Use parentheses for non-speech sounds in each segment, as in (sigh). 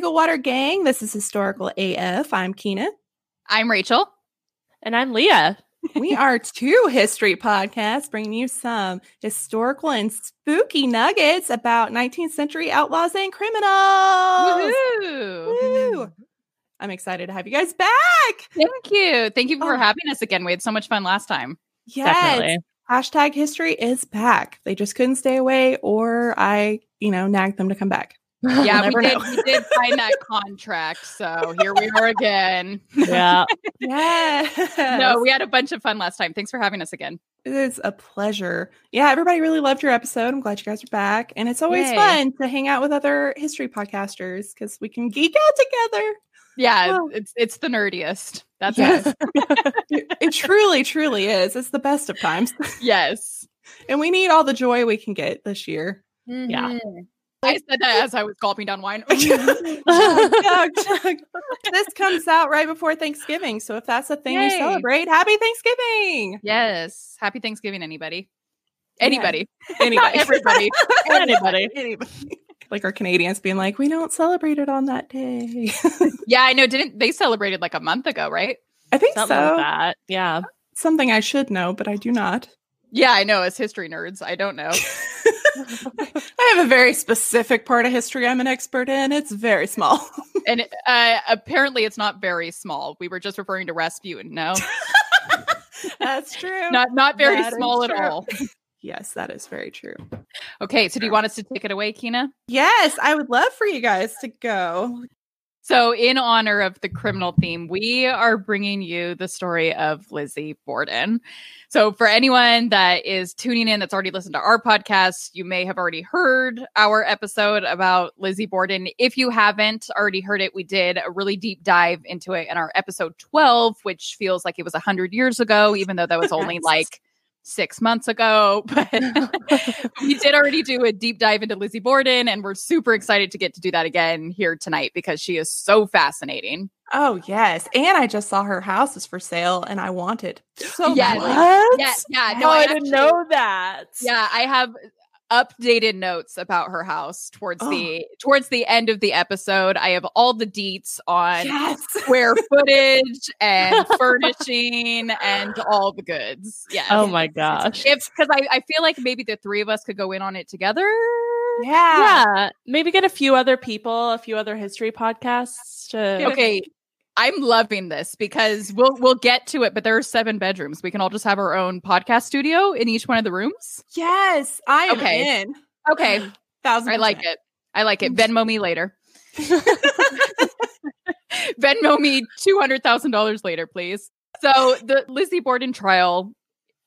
Hello, Gigawater Gang. This is Historical AF. I'm Keena. I'm Rachel. And I'm Leah. we (laughs) are two history podcasts bringing you some historical and spooky nuggets about 19th century outlaws and criminals. Woo-hoo. Woo. I'm excited to have you guys back. Thank you. Thank you for Oh. having us again. We had so much fun last time. Yes. Definitely. Hashtag history is back. They just couldn't stay away, or I, you know, nagged them to come back. (laughs) Yeah, we did, know. we did sign that contract. So here we are again. (laughs) Yeah. (laughs) Yes. No, we had a bunch of fun last time. Thanks for having us again. It is a pleasure. Yeah, everybody really loved your episode. I'm glad you guys are back. And it's always Yay. fun to hang out with other history podcasters because we can geek out together. Yeah, Well- it's it's the nerdiest. That's Yes. it, it truly, truly is. It's the best of times. Yes. And we need all the joy we can get this year. Yeah. Mm-hmm. I said that as I was gulping down wine. (laughs) (laughs) chug, chug, chug. (laughs) This comes out right before Thanksgiving. So if that's a thing you celebrate, happy Thanksgiving. yes. Happy Thanksgiving, anybody. Anybody. Anybody. Everybody. Anybody. Anybody. Like our Canadians being like, we don't celebrate it on that day. yeah, I know. Didn't they celebrated like a month ago, right? I think Something so. like that. Yeah. Something I should know, but I do not. Yeah, I know. As history nerds, I don't know. (laughs) I have a very specific part of history I'm an expert in. It's very small. (laughs) and uh, apparently, it's not very small. We were just referring to Rasputin. No, (laughs) That's true. not not very That small at all. yes, that is very true. Okay, so do you want us to take it away, Kina? Yes, I would love for you guys to go. So, in honor of the criminal theme, we are bringing you the story of Lizzie Borden. So, for anyone that is tuning in that's already listened to our podcast, you may have already heard our episode about Lizzie Borden. If you haven't already heard it, we did a really deep dive into it in our episode 12, which feels like it was 100 years ago, even though that was only (laughs) like six months ago. (laughs) But (laughs) we did already do a deep dive into Lizzie Borden, and we're super excited to get to do that again here tonight because she is so fascinating. Oh yes, and I just saw her house is for sale, and I want it so Yes. badly. What? Yeah, yeah, No, no, I, oh, I didn't actually- know that. Yeah, I have updated notes about her house towards Oh. the towards the end of the episode. I have all the deets on Yes. square (laughs) footage and furnishing and all the goods. Yeah. Oh my gosh. If because I, I feel like maybe the three of us could go in on it together. Yeah. Yeah. Maybe get a few other people, a few other history podcasts to Okay. I'm loving this because we'll we'll get to it, but there are seven bedrooms. We can all just have our own podcast studio in each one of the rooms. Yes, I am Okay. in. Okay. (gasps) Thousand. I like it. I like it. Venmo me later. (laughs) (laughs) Venmo me two hundred thousand dollars later, please. So the Lizzie Borden trial,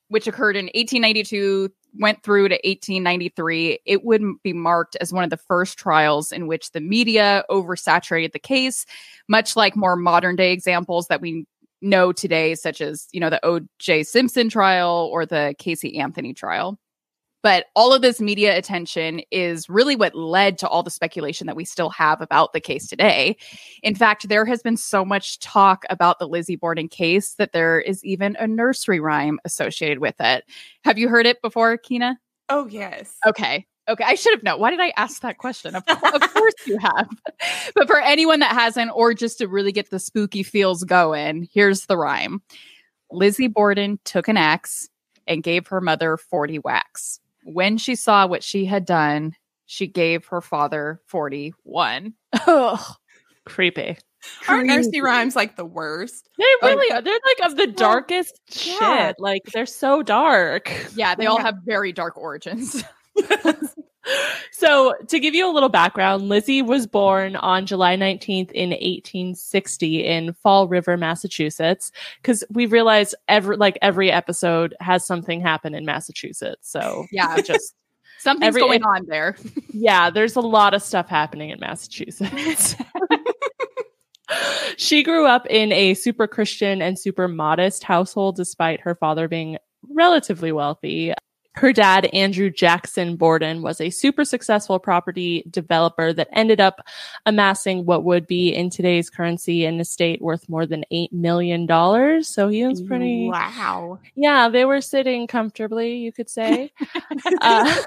which occurred in 1892, went through to 1893. It would be marked as one of the first trials in which the media oversaturated the case, much like more modern day examples that we know today, such as you know the O.J. Simpson trial or the Casey Anthony trial. But all of this media attention is really what led to all the speculation that we still have about the case today. In fact, there has been so much talk about the Lizzie Borden case that there is even a nursery rhyme associated with it. Have you heard it before, Kina? Oh yes. Okay. Okay. I should have known. Why did I ask that question? Of, of (laughs) course you have. But for anyone that hasn't, or just to really get the spooky feels going, here's the rhyme Lizzie Borden took an axe and gave her mother 40 whacks. When she saw what she had done, she gave her father 41. Ugh. creepy. Aren't nursery rhymes like the worst? They really are. They're like of the darkest yeah. shit. Like they're so dark. Yeah, they all Yeah. have very dark origins. (laughs) (laughs) So, to give you a little background, Lizzie was born on July 19th in 1860 in Fall River, Massachusetts, because we realized every like every episode has something happen in Massachusetts. So, Yeah. just (laughs) Something's Every- going on there. yeah, there's a lot of stuff happening in Massachusetts. (laughs) she grew up in a super Christian and super modest household, despite her father being relatively wealthy. Her dad, Andrew Jackson Borden, was a super successful property developer that ended up amassing what would be in today's currency an estate worth more than $8 million. So he was pretty. Wow. Yeah, they were sitting comfortably, you could say. (laughs) uh,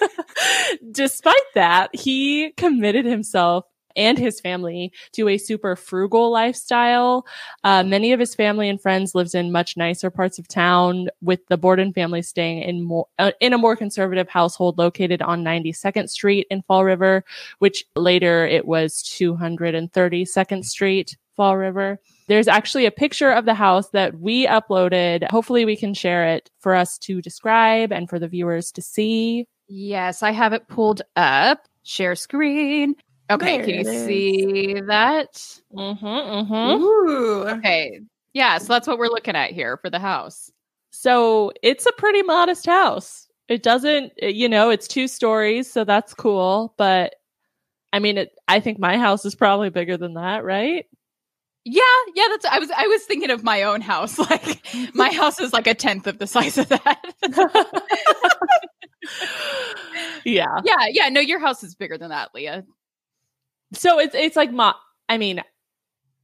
(laughs) despite that, he committed himself and his family to a super frugal lifestyle. Uh, many of his family and friends lived in much nicer parts of town, with the Borden family staying in more uh, in a more conservative household located on 92nd Street in Fall River, which later it was 232nd Street, Fall River. There's actually a picture of the house that we uploaded. Hopefully, we can share it for us to describe and for the viewers to see. Yes, I have it pulled up. Share screen. Okay, There can you see that? Mm-hmm, mm-hmm. Ooh. Okay. Yeah, so that's what we're looking at here for the house. So it's a pretty modest house. It doesn't, you know, it's two stories, so that's cool. But I mean, it, I think my house is probably bigger than that, right? Yeah, yeah, that's I was I was thinking of my own house. (laughs) Like my house is like a tenth of the size of that. (laughs) (laughs) yeah. yeah, yeah, no, your house is bigger than that, Leah. So it's it's like mo- I mean,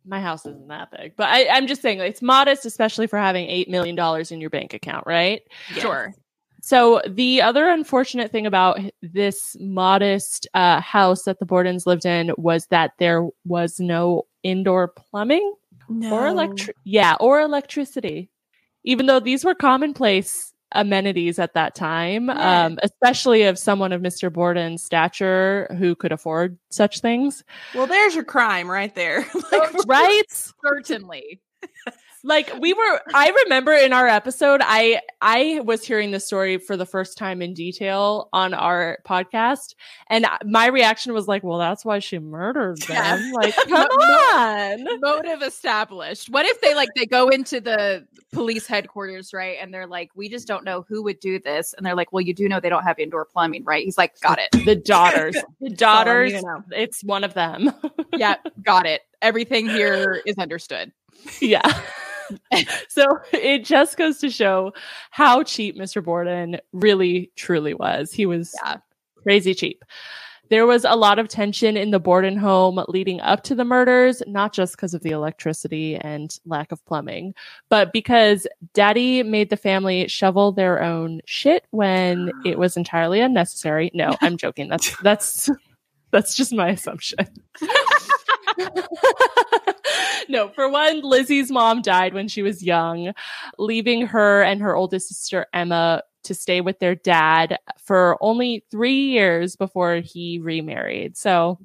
my house isn't that big, but I, I'm just saying it's modest, especially for having eight million dollars in your bank account, right? Sure. So the other unfortunate thing about this modest uh, house that the Bordens lived in was that there was no indoor plumbing No. or electric yeah or electricity even though these were commonplace amenities at that time Yeah. um, especially of someone of mr borden's stature who could afford such things Well, there's your crime right there. (laughs) like, right (laughs) Certainly. (laughs) like we were i remember in our episode i i was hearing the story for the first time in detail on our podcast and my reaction was like well that's why she murdered them Yeah. like (laughs) come on Motive established. What if they like they go into the police headquarters, right? And they're like, We just don't know who would do this. And they're like, Well, you do know they don't have indoor plumbing, right? He's like, Got it. the daughters (laughs) the all I need daughters know. it's one of them yeah, (laughs) got it. Everything here is understood. yeah. (laughs) so it just goes to show how cheap Mr. Borden really truly was. He was Yeah. crazy cheap. There was a lot of tension in the Borden home leading up to the murders, not just because of the electricity and lack of plumbing, but because daddy made the family shovel their own shit when it was entirely unnecessary. No, I'm joking. That's (laughs) that's that's just my assumption. (laughs) (laughs) no, for one, Lizzie's mom died when she was young, leaving her and her oldest sister Emma to stay with their dad for only three years before he remarried. So,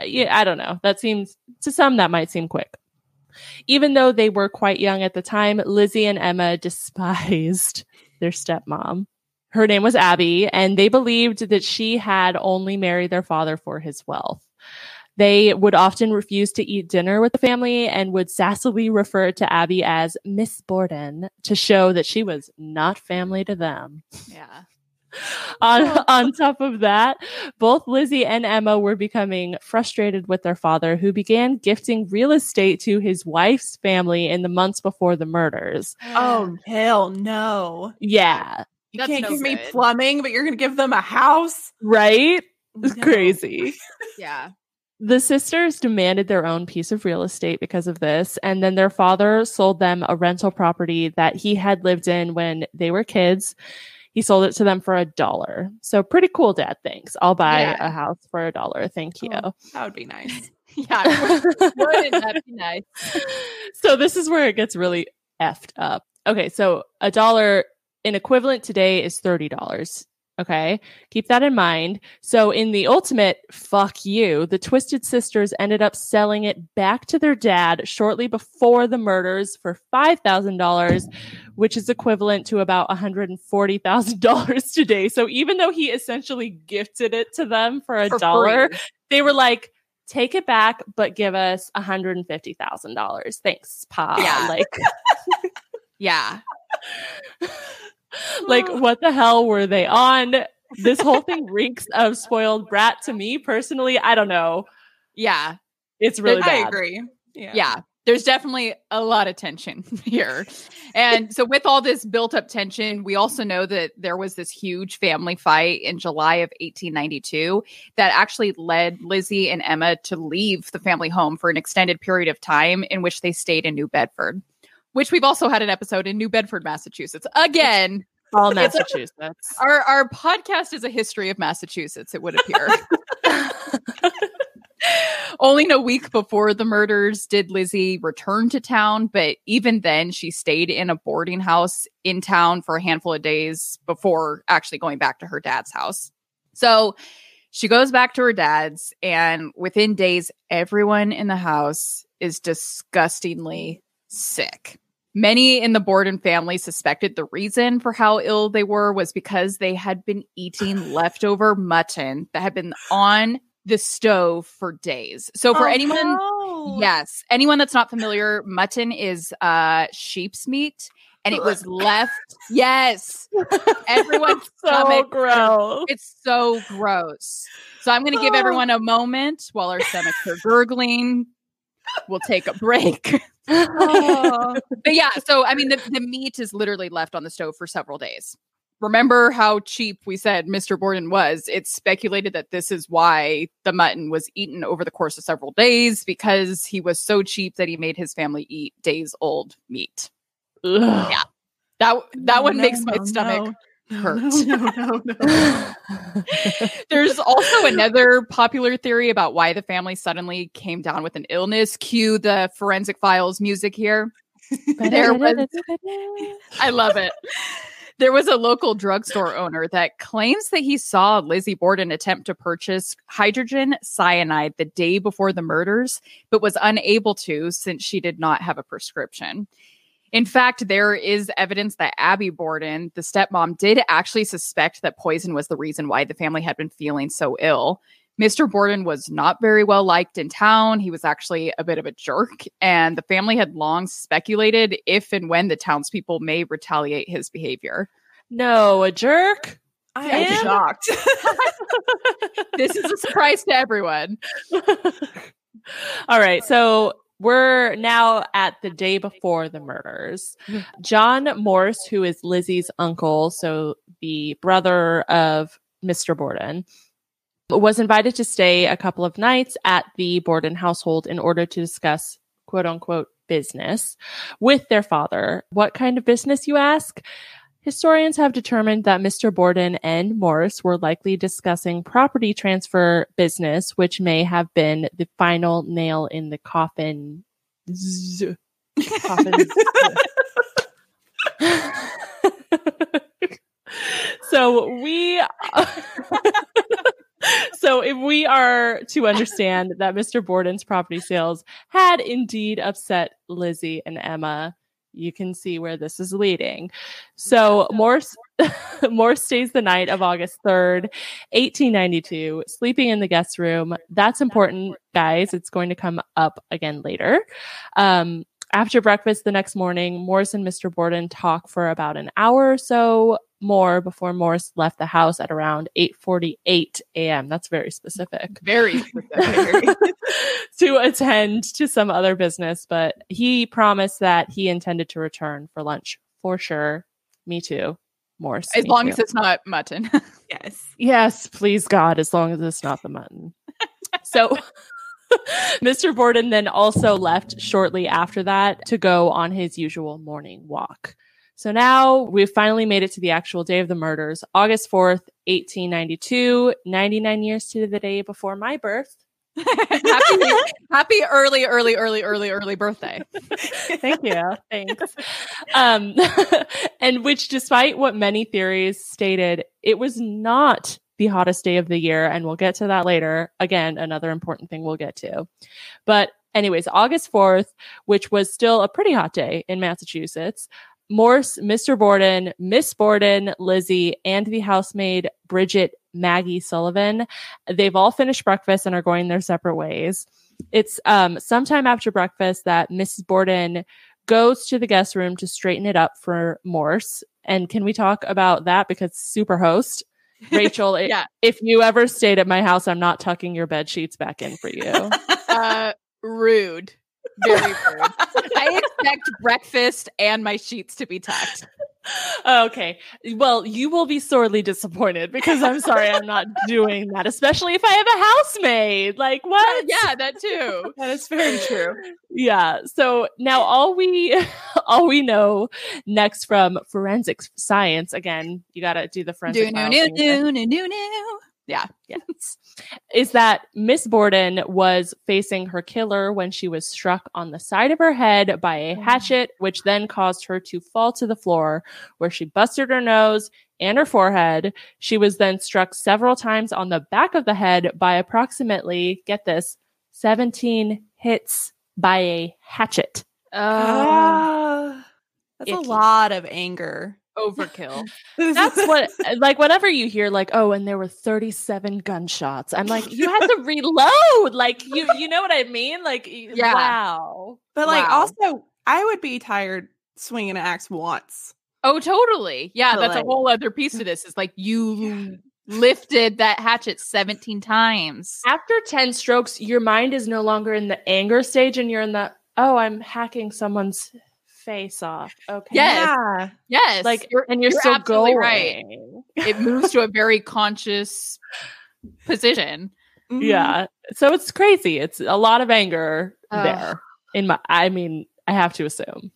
uh, yeah, I don't know. That seems to some that might seem quick. Even though they were quite young at the time, Lizzie and Emma (laughs) despised their stepmom. Her name was Abby, and they believed that she had only married their father for his wealth. They would often refuse to eat dinner with the family and would sassily refer to Abby as Miss Borden to show that she was not family to them. Yeah. (laughs) On, on top of that, both Lizzie and Emma were becoming frustrated with their father, who began gifting real estate to his wife's family in the months before the murders. Oh (sighs) hell no! Yeah, You That's can't no give me plumbing, but you're gonna give them a house. right? It's No. crazy. (laughs) yeah. The sisters demanded their own piece of real estate because of this, and then their father sold them a rental property that he had lived in when they were kids. He sold it to them for a dollar. So pretty cool, Dad. Thanks. I'll buy Yeah. a house for a dollar. Thank oh, you. Oh, that would be nice. (laughs) (laughs) Yeah. Wouldn't that be nice? so this is where it gets really effed up. Okay, so a dollar in equivalent today is thirty dollars. Okay, keep that in mind. So in the ultimate fuck you, the Twisted Sisters ended up selling it back to their dad shortly before the murders for five thousand dollars, which is equivalent to about one hundred and forty thousand dollars (laughs) today. So even though he essentially gifted it to them for a For dollar, free. they were like, take it back, but give us $150,000. Thanks, Pa. Yeah. Like, (laughs) Yeah. (laughs) (laughs) like, oh. what the hell were they on? This whole thing (laughs) reeks of spoiled brat to me personally. I don't know. Yeah. It's really I bad. agree. Yeah. Yeah. There's definitely a lot of tension (laughs) here. And so, with all this built up tension, we also know that there was this huge family fight in July of 1892 that actually led Lizzie and Emma to leave the family home for an extended period of time in which they stayed in New Bedford, which we've also had an episode in New Bedford, Massachusetts. Again, All (laughs) It's a- Massachusetts. our, our podcast is a history of Massachusetts, it would appear. (laughs) (laughs) Only a week before the murders did Lizzie return to town, but even then, she stayed in a boarding house in town for a handful of days before actually going back to her dad's house. So she goes back to her dad's, and within days, everyone in the house is disgustingly sick. Many in the Borden family suspected the reason for how ill they were was because they had been eating (sighs) leftover mutton that had been on the stove for days. So for Oh, anyone no. Yes. Anyone that's not familiar, mutton is uh sheep's meat and it was (laughs) left. Yes. Everyone's so stomach gross. It's so gross. So I'm going to give Oh. everyone a moment while our stomachs are gurgling. We'll take a break. (laughs) Oh. But yeah, so I mean the, the meat is literally left on the stove for several days. Remember how cheap we said Mr. Borden was? It's speculated that this is why the mutton was eaten over the course of several days because he was so cheap that he made his family eat days old meat. Ugh. Yeah. That that one No, makes my no, stomach no. Hurt. No, no, no, no. (laughs) There's also another popular theory about why the family suddenly came down with an illness. Cue the forensic files music here. There was- I love it. (laughs) There was a local drugstore owner that claims that he saw Lizzie Borden attempt to purchase hydrogen cyanide the day before the murders, but was unable to since she did not have a prescription. In fact, there is evidence that Abby Borden, the stepmom, did actually suspect that poison was the reason why the family had been feeling so ill. Mr. Borden was not very well liked in town. He was actually a bit of a jerk, and the family had long speculated if and when the townspeople may retaliate his behavior. no, a jerk. I am am shocked. (laughs) This is a surprise to everyone. (laughs) All right. So we're now at the day before the murders. Mm. John Morse, who is Lizzie's uncle, so the brother of Mr. Borden, was invited to stay a couple of nights at the Borden household in order to discuss quote unquote business with their father. What kind of business, you ask? Historians have determined that Mr. Borden and Morris were likely discussing property transfer business, which may have been the final nail in the coffin. (laughs) So we. (laughs) so if we are to understand that Mr. Borden's property sales had indeed upset Lizzie and Emma, you can see where this is leading. So Morse (laughs) Morse stays the night of August 3rd, 1892, sleeping in the guest room. That's important, guys. It's going to come up again later. Um, after breakfast the next morning, Morris and Mr. Borden talk for about an hour or so more before Morris left the house at around 8:48 a.m. That's very specific Very specific. (laughs) (laughs) to attend to some other business, but he promised that he intended to return for lunch for sure. Me too. Morris. as long too. as it's not mutton. (laughs) yes. Yes, please God, as long as it's not the mutton. so (laughs) Mr. Borden then also left shortly after that to go on his usual morning walk. So now we've finally made it to the actual day of the murders, August 4th, 1892, 99 years to the day before my birth. (laughs) happy, happy early, early, early, early, early birthday. (laughs) Thank you. Thanks. Um, and which, despite what many theories stated, it was not the hottest day of the year. And we'll get to that later. Again, another important thing we'll get to. But, anyways, August 4th, which was still a pretty hot day in Massachusetts, Morse, Mr. Borden, Miss Borden, Lizzie, and the housemaid Bridget Maggie Sullivan, they've all finished breakfast and are going their separate ways. It's um, sometime after breakfast that Mrs. Borden goes to the guest room to straighten it up for Morse. And can we talk about that because super host Rachel? (laughs) Yeah. if you ever stayed at my house, I'm not tucking your bed sheets back in for you. (laughs) Uh, rude. Very (laughs) rude. I expect breakfast and my sheets to be tucked. (laughs) okay. Well, you will be sorely disappointed because I'm sorry I'm not (laughs) doing that, especially if I have a housemaid. Like what? Yeah, that too. (laughs) That is very true. Yeah. So now all we all we know next from forensic science again, you got to do the forensic Do file no thing. no no no no no. Yeah. Yes. Is that Miss Borden was facing her killer when she was struck on the side of her head by a hatchet, which then caused her to fall to the floor, where she busted her nose and her forehead. She was then struck several times on the back of the head by approximately, get this, 17 hits by a hatchet. Ah, that's a lot of anger. Overkill. (laughs) That's (laughs) what, uh, like, whenever you hear, like, oh, and there were 37 gunshots, I'm like, you had to (laughs) reload. Like, you, you know what I mean? Like, Yeah. wow. But like, Wow. also, I would be tired swinging an axe once. Oh, totally. Yeah, So, that's like- a whole other piece of this. Is like you lifted that hatchet 17 times. After 10 strokes, your mind is no longer in the anger stage and you're in the, oh, I'm hacking someone's face off. Okay. Yes. Yeah. Yes. Like, you're, and you're, you're still absolutely going. right. it moves to a very conscious position. Mhm. Yeah. So it's crazy. It's a lot of anger Ugh. there. In my I mean, I have to assume.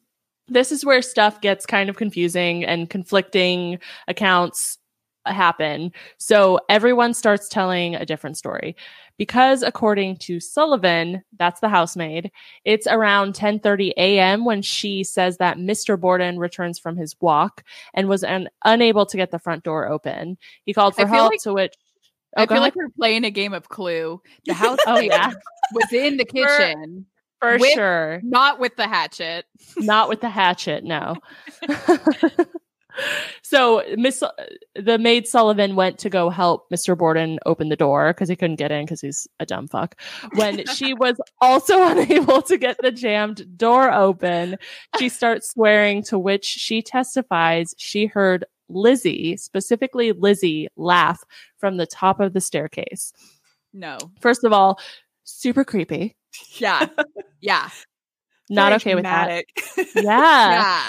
This is where stuff gets kind of confusing and conflicting accounts happen. So everyone starts telling a different story. Because according to Sullivan, that's the housemaid, it's around 10:30 a.m. when she says that Mr. Borden returns from his walk and was un- unable to get the front door open. He called for help like- to which oh, I Oh, go feel ahead. like we're playing a game of Clue. The house (laughs) Oh, yeah. was in the For- kitchen, for with- sure. not with the hatchet. not with the hatchet no (laughs) so miss uh, the maid sullivan went to go help mr borden open the door because he couldn't get in because he's a dumb fuck when (laughs) she was also (laughs) unable to get the jammed door open she starts swearing to which she testifies she heard lizzie specifically lizzie laugh from the top of the staircase No. first of all super creepy Yeah. Yeah. not Very okay with that (laughs) yeah yeah.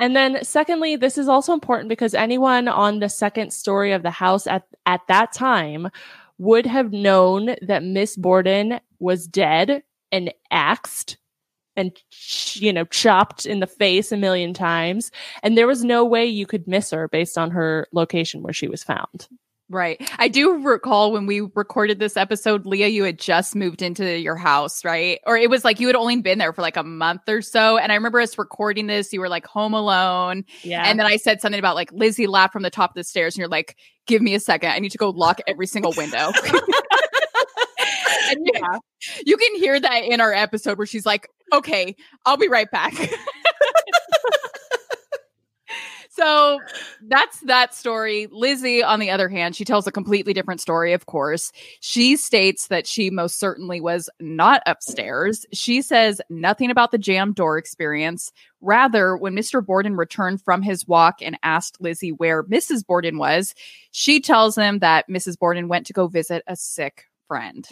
And then secondly, this is also important because anyone on the second story of the house at, at that time would have known that Miss Borden was dead and axed and you know chopped in the face a million times and there was no way you could miss her based on her location where she was found. Right. I do recall when we recorded this episode, Leah, you had just moved into your house, right? Or it was like you had only been there for like a month or so. And I remember us recording this. You were like home alone. Yeah. And then I said something about like Lizzie laughed from the top of the stairs. And you're like, give me a second. I need to go lock every single window. (laughs) (laughs) and you, you can hear that in our episode where she's like, okay, I'll be right back. (laughs) so that's that story. Lizzie, on the other hand, she tells a completely different story, of course. She states that she most certainly was not upstairs. She says nothing about the jam door experience. Rather, when Mr. Borden returned from his walk and asked Lizzie where Mrs. Borden was, she tells him that Mrs. Borden went to go visit a sick friend.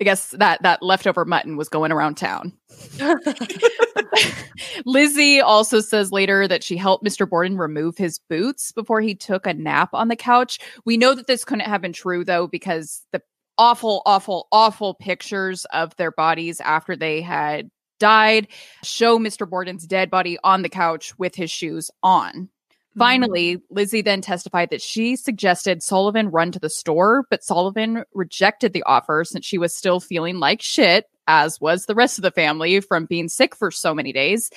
I guess that that leftover mutton was going around town. (laughs) Lizzie also says later that she helped Mr. Borden remove his boots before he took a nap on the couch. We know that this couldn't have been true though, because the awful, awful, awful pictures of their bodies after they had died show Mr. Borden's dead body on the couch with his shoes on. Finally, Lizzie then testified that she suggested Sullivan run to the store, but Sullivan rejected the offer since she was still feeling like shit, as was the rest of the family from being sick for so many days.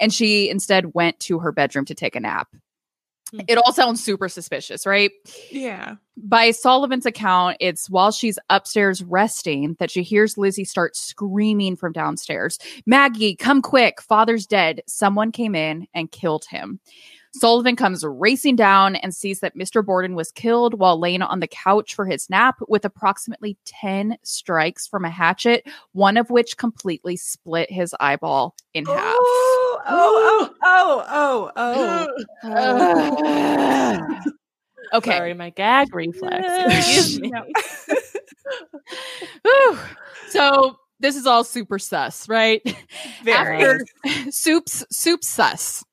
And she instead went to her bedroom to take a nap. Hmm. It all sounds super suspicious, right? yeah. By Sullivan's account, it's while she's upstairs resting that she hears Lizzie start screaming from downstairs Maggie, come quick. Father's dead. Someone came in and killed him. Sullivan comes racing down and sees that Mr. Borden was killed while laying on the couch for his nap with approximately 10 strikes from a hatchet, one of which completely split his eyeball in half. Oh, oh, oh, oh, oh, oh. (gasps) Okay. Sorry, my gag reflex. Excuse me. (laughs) So this is all super sus, right? Very. After soups, soup sus.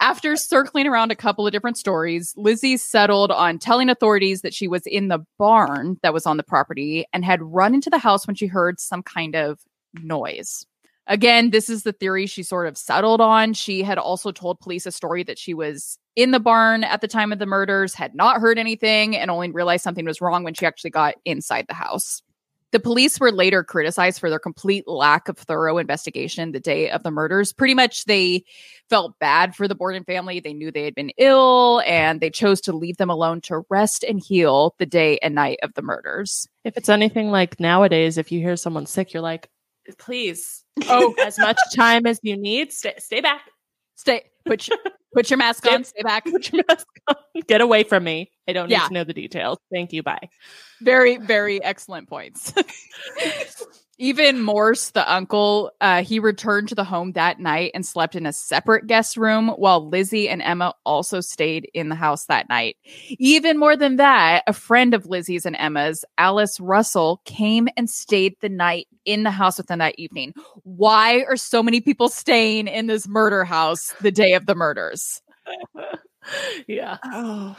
After circling around a couple of different stories, Lizzie settled on telling authorities that she was in the barn that was on the property and had run into the house when she heard some kind of noise. Again, this is the theory she sort of settled on. She had also told police a story that she was in the barn at the time of the murders, had not heard anything, and only realized something was wrong when she actually got inside the house. The police were later criticized for their complete lack of thorough investigation the day of the murders. Pretty much, they felt bad for the Borden family. They knew they had been ill and they chose to leave them alone to rest and heal the day and night of the murders. If it's anything like nowadays, if you hear someone sick, you're like, please, (laughs) oh, as much (laughs) time as you need, stay, stay back. Stay, put your, (laughs) put your mask on, stay back. Put your mask on. Get away from me. I don't need Yeah. to know the details. Thank you. Bye. Very, very excellent points. (laughs) Even Morse, the uncle, uh, he returned to the home that night and slept in a separate guest room while Lizzie and Emma also stayed in the house that night. Even more than that, a friend of Lizzie's and Emma's, Alice Russell, came and stayed the night in the house with them that evening. Why are so many people staying in this murder house the day of the murders? (laughs) yeah. Oh.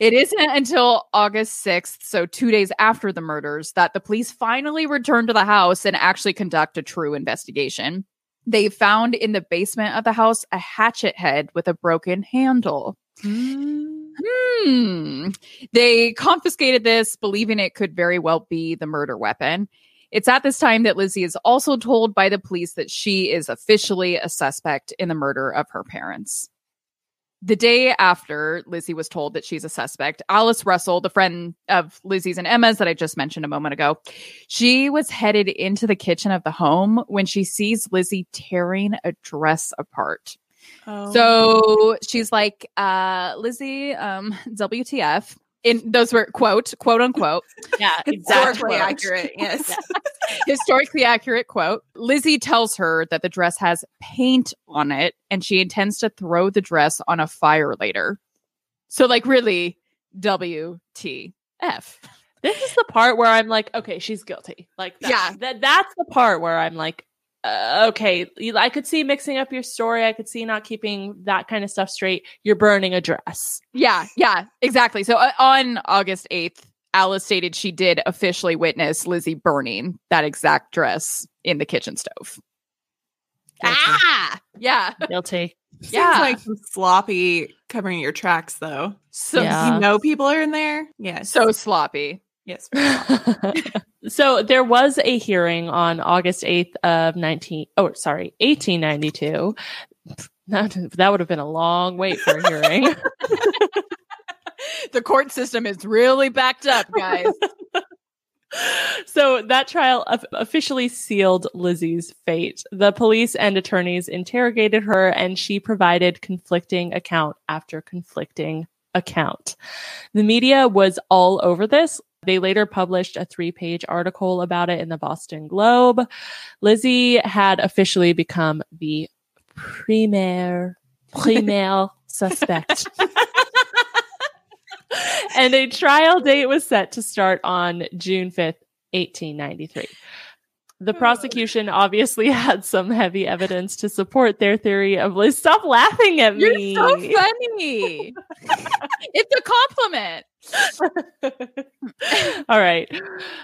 It isn't until August 6th, so two days after the murders, that the police finally return to the house and actually conduct a true investigation. They found in the basement of the house a hatchet head with a broken handle. Hmm. They confiscated this, believing it could very well be the murder weapon. It's at this time that Lizzie is also told by the police that she is officially a suspect in the murder of her parents. The day after Lizzie was told that she's a suspect, Alice Russell, the friend of Lizzie's and Emma's that I just mentioned a moment ago, she was headed into the kitchen of the home when she sees Lizzie tearing a dress apart. Oh. So she's like, uh, Lizzie, um, (laughs) WTF. In those were quote, quote unquote, (laughs) Yeah. historically quote. accurate. Yes. (laughs) historically accurate quote. Lizzie tells her that the dress has paint on it and she intends to throw the dress on a fire later. So, like, really, WTF. This is the part where I'm like, okay, she's guilty. Like, that, Yeah. that that's the part where I'm like, uh, okay, you- I could see mixing up your story. I could see not keeping that kind of stuff straight. You're burning a dress. Yeah, yeah, exactly. So, uh, on August 8th, Alice stated she did officially witness Lizzie burning that exact dress in the kitchen stove. Guilty. Ah, yeah, Guilty. Seems like some sloppy covering your tracks, though. so Yeah. You know people are in there. Yes. so sloppy. Yes. (laughs) so there was a hearing on August 8th of 19 oh sorry 1892 that, that would have been a long wait for a hearing (laughs) The court system is really backed up, guys. (laughs) so that trial officially sealed Lizzie's fate. The police and attorneys interrogated her and she provided conflicting account after conflicting account. The media was all over this. They later published a three page article about it in the Boston Globe. Lizzie had officially become the premier, premier (laughs) suspect. and a trial date was set to start on June 5th, 1893. The prosecution obviously (laughs) had some heavy evidence to support their theory of Liz. Stop laughing at me. You're so funny. (laughs) it's a compliment. (laughs) All right.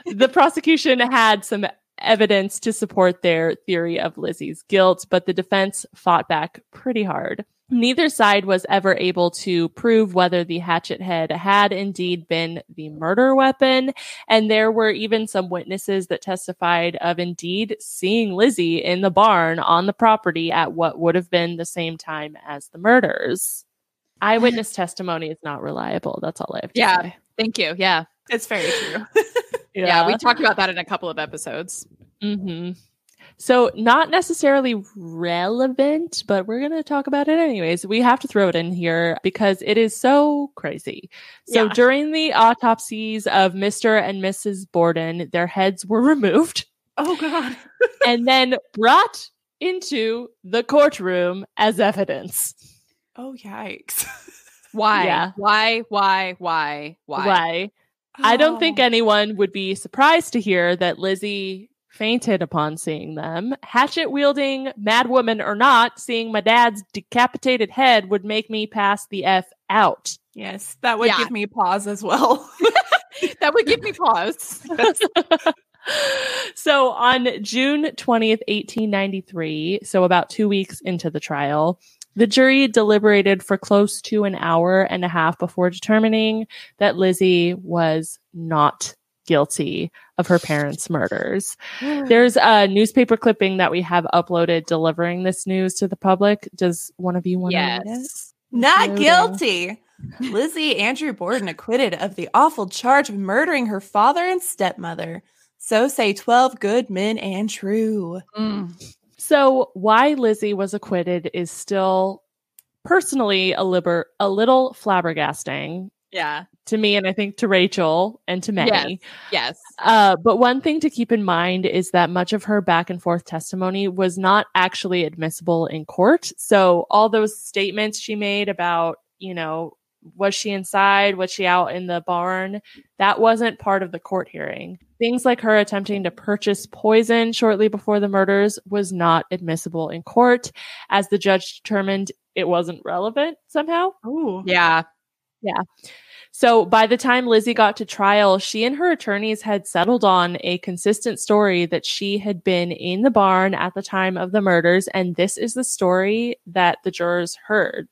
The prosecution had some evidence to support their theory of Lizzie's guilt, but the defense fought back pretty hard. Neither side was ever able to prove whether the hatchet head had indeed been the murder weapon. And there were even some witnesses that testified of indeed seeing Lizzie in the barn on the property at what would have been the same time as the murders. Eyewitness (laughs) testimony is not reliable. That's all I have to Yeah. say. Thank you. Yeah. It's very true. (laughs) yeah. we talked about that in a couple of episodes. hmm So, not necessarily relevant, but we're going to talk about it anyways. We have to throw it in here because it is so crazy. So, Yeah. during the autopsies of Mr. and Mrs. Borden, their heads were (laughs) removed oh God. (laughs) and then brought into the courtroom as evidence. Oh yikes. (laughs) Why? Yeah. Why? Why? Why? Why? Why? I don't think Oh. anyone would be surprised to hear that Lizzie fainted upon seeing them. Hatchet wielding madwoman or not, seeing my dad's decapitated head would make me pass the F out. Yes, that would Yeah. give me pause as well. (laughs) That would give me pause. (laughs) So on June 20th, 1893, so about two weeks into the trial, the jury deliberated for close to an hour and a half before determining that Lizzie was not guilty of her parents' murders. There's a newspaper clipping that we have uploaded delivering this news to the public. Does one of you want to read it? Not guilty. Lizzie Andrew Borden acquitted of the awful charge of murdering her father and stepmother. So say 12 good men and true. Mm. So why Lizzie was acquitted is still personally a, liber- a little flabbergasting Yeah. to me and I think to Rachel and to many. Yes. Uh, but one thing to keep in mind is that much of her back and forth testimony was not actually admissible in court. So all those statements she made about, you know, was she inside? Was she out in the barn? That wasn't part of the court hearing. Things like her attempting to purchase poison shortly before the murders was not admissible in court, as the judge determined it wasn't relevant somehow. Ooh. Yeah. So by the time Lizzie got to trial, she and her attorneys had settled on a consistent story that she had been in the barn at the time of the murders. And this is the story that the jurors heard.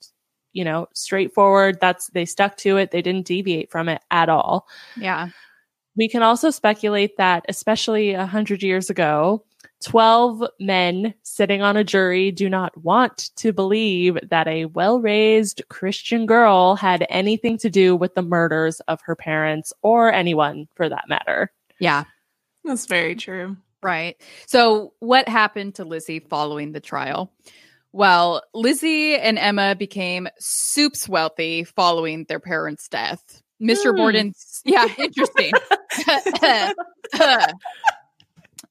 You know, straightforward. That's, they stuck to it. They didn't deviate from it at all. Yeah. We can also speculate that, especially a hundred years ago, 12 men sitting on a jury do not want to believe that a well raised Christian girl had anything to do with the murders of her parents or anyone for that matter. Yeah. That's very true. Right. So, what happened to Lizzie following the trial? Well, Lizzie and Emma became soups wealthy following their parents' death. Mr. Hmm. Borden's, yeah, interesting. (laughs)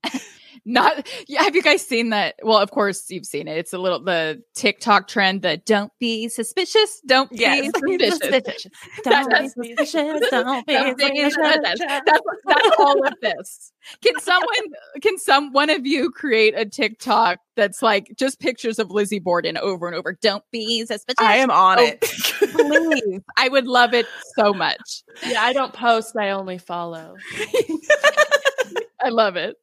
(laughs) (laughs) Not, yeah, have you guys seen that? Well, of course you've seen it. It's a little the TikTok trend that don't be suspicious, don't Yes. be (laughs) suspicious. (laughs) Don't That- be suspicious. Don't be Don't be suspicious. suspicious. That's, that's all of this. Can someone, can some one of you create a TikTok that's like just pictures of Lizzie Borden over and over? Don't be suspicious. I am on Oh, it. Please. (laughs) I would love it so much. Yeah, I don't post, I only follow. I love it.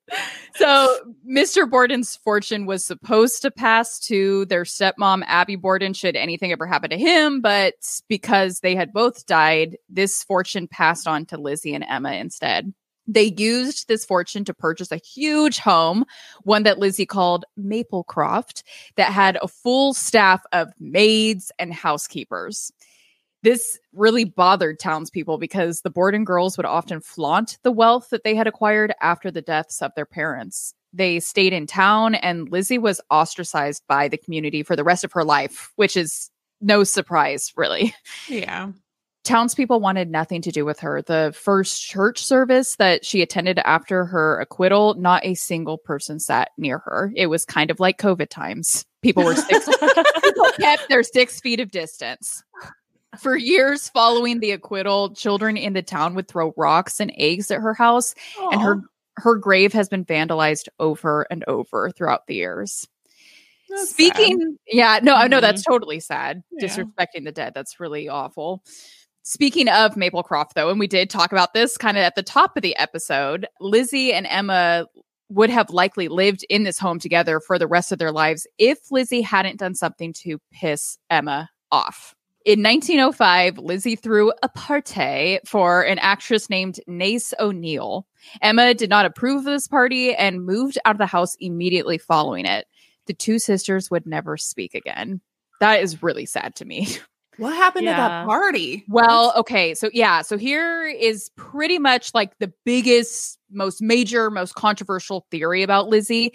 So, Mr. Borden's fortune was supposed to pass to their stepmom, Abby Borden, should anything ever happen to him. But because they had both died, this fortune passed on to Lizzie and Emma instead. They used this fortune to purchase a huge home, one that Lizzie called Maplecroft, that had a full staff of maids and housekeepers. This really bothered townspeople because the Borden girls would often flaunt the wealth that they had acquired after the deaths of their parents. They stayed in town, and Lizzie was ostracized by the community for the rest of her life, which is no surprise, really. (laughs) yeah. Townspeople wanted nothing to do with her. The first church service that she attended after her acquittal, not a single person sat near her. It was kind of like COVID times. People were six, (laughs) people kept their six feet of distance. For years following the acquittal, children in the town would throw rocks and eggs at her house, and her her grave has been vandalized over and over throughout the years. That's Speaking, yeah, no, I know Mhm. that's totally sad. Yeah. Disrespecting the dead, that's really awful. Speaking of Maplecroft, though, and we did talk about this kind of at the top of the episode, Lizzie and Emma would have likely lived in this home together for the rest of their lives if Lizzie hadn't done something to piss Emma off. In 1905, Lizzie threw a party for an actress named Nance O'Neil. Emma did not approve of this party and moved out of the house immediately following it. The two sisters would never speak again. That is really sad to me. What happened to that party? Well, okay. So, yeah. So, here is pretty much like the biggest, most major, most controversial theory about Lizzie.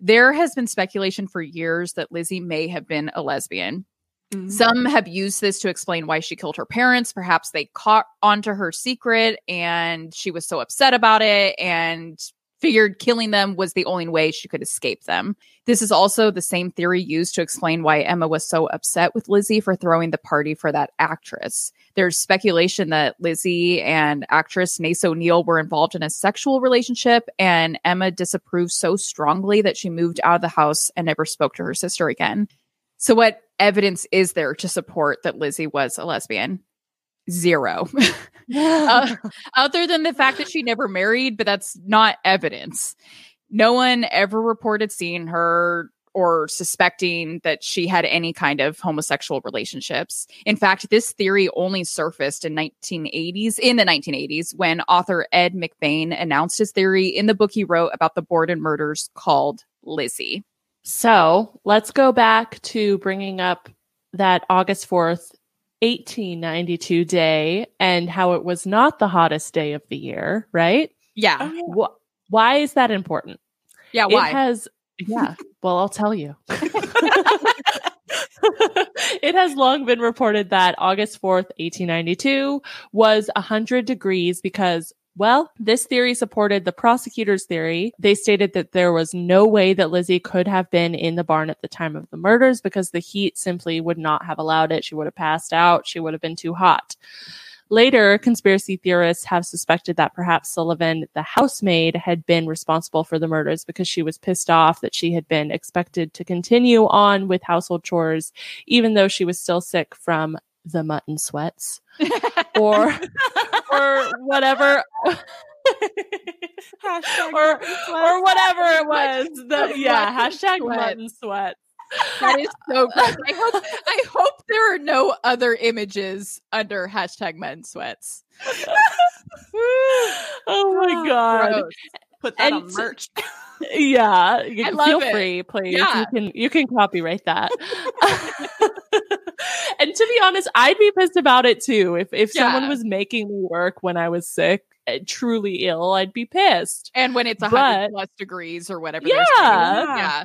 There has been speculation for years that Lizzie may have been a lesbian. Mm. Some have used this to explain why she killed her parents. Perhaps they caught onto her secret and she was so upset about it and figured killing them was the only way she could escape them. This is also the same theory used to explain why Emma was so upset with Lizzie for throwing the party for that actress. There's speculation that Lizzie and actress Nance O'Neil were involved in a sexual relationship, and Emma disapproved so strongly that she moved out of the house and never spoke to her sister again. So, what evidence is there to support that Lizzie was a lesbian? Zero. (laughs) Uh, other than the fact that she never married, but that's not evidence. No one ever reported seeing her or suspecting that she had any kind of homosexual relationships. In fact, this theory only surfaced in 1980s in the 1980s when author Ed McBain announced his theory in the book he wrote about the Borden murders called Lizzie. So, let's go back to bringing up that August 4th 1892 day and how it was not the hottest day of the year, right? Yeah. Oh, yeah. Wh- why is that important? Yeah, why? It has, yeah. Well, I'll tell you. (laughs) it has long been reported that August 4th, 1892 was 100 degrees because, well, this theory supported the prosecutor's theory. They stated that there was no way that Lizzie could have been in the barn at the time of the murders because the heat simply would not have allowed it. She would have passed out. She would have been too hot. Later, conspiracy theorists have suspected that perhaps Sullivan, the housemaid, had been responsible for the murders because she was pissed off that she had been expected to continue on with household chores, even though she was still sick from the mutton sweats (laughs) or (laughs) or whatever (laughs) or or whatever it was. The, yeah, hashtag sweat. mutton sweat. that is so gross. I hope I hope there are no other images under hashtag men sweats. oh my god. Gross. Put that And on t- merch. Yeah, you I can love feel it. free, please. Yeah. You can you can copyright that. And to be honest, I'd be pissed about it too. If if someone was making me work when I was sick, eh, truly ill, I'd be pissed. And when it's a hundred plus degrees or whatever. they're Yeah. yeah.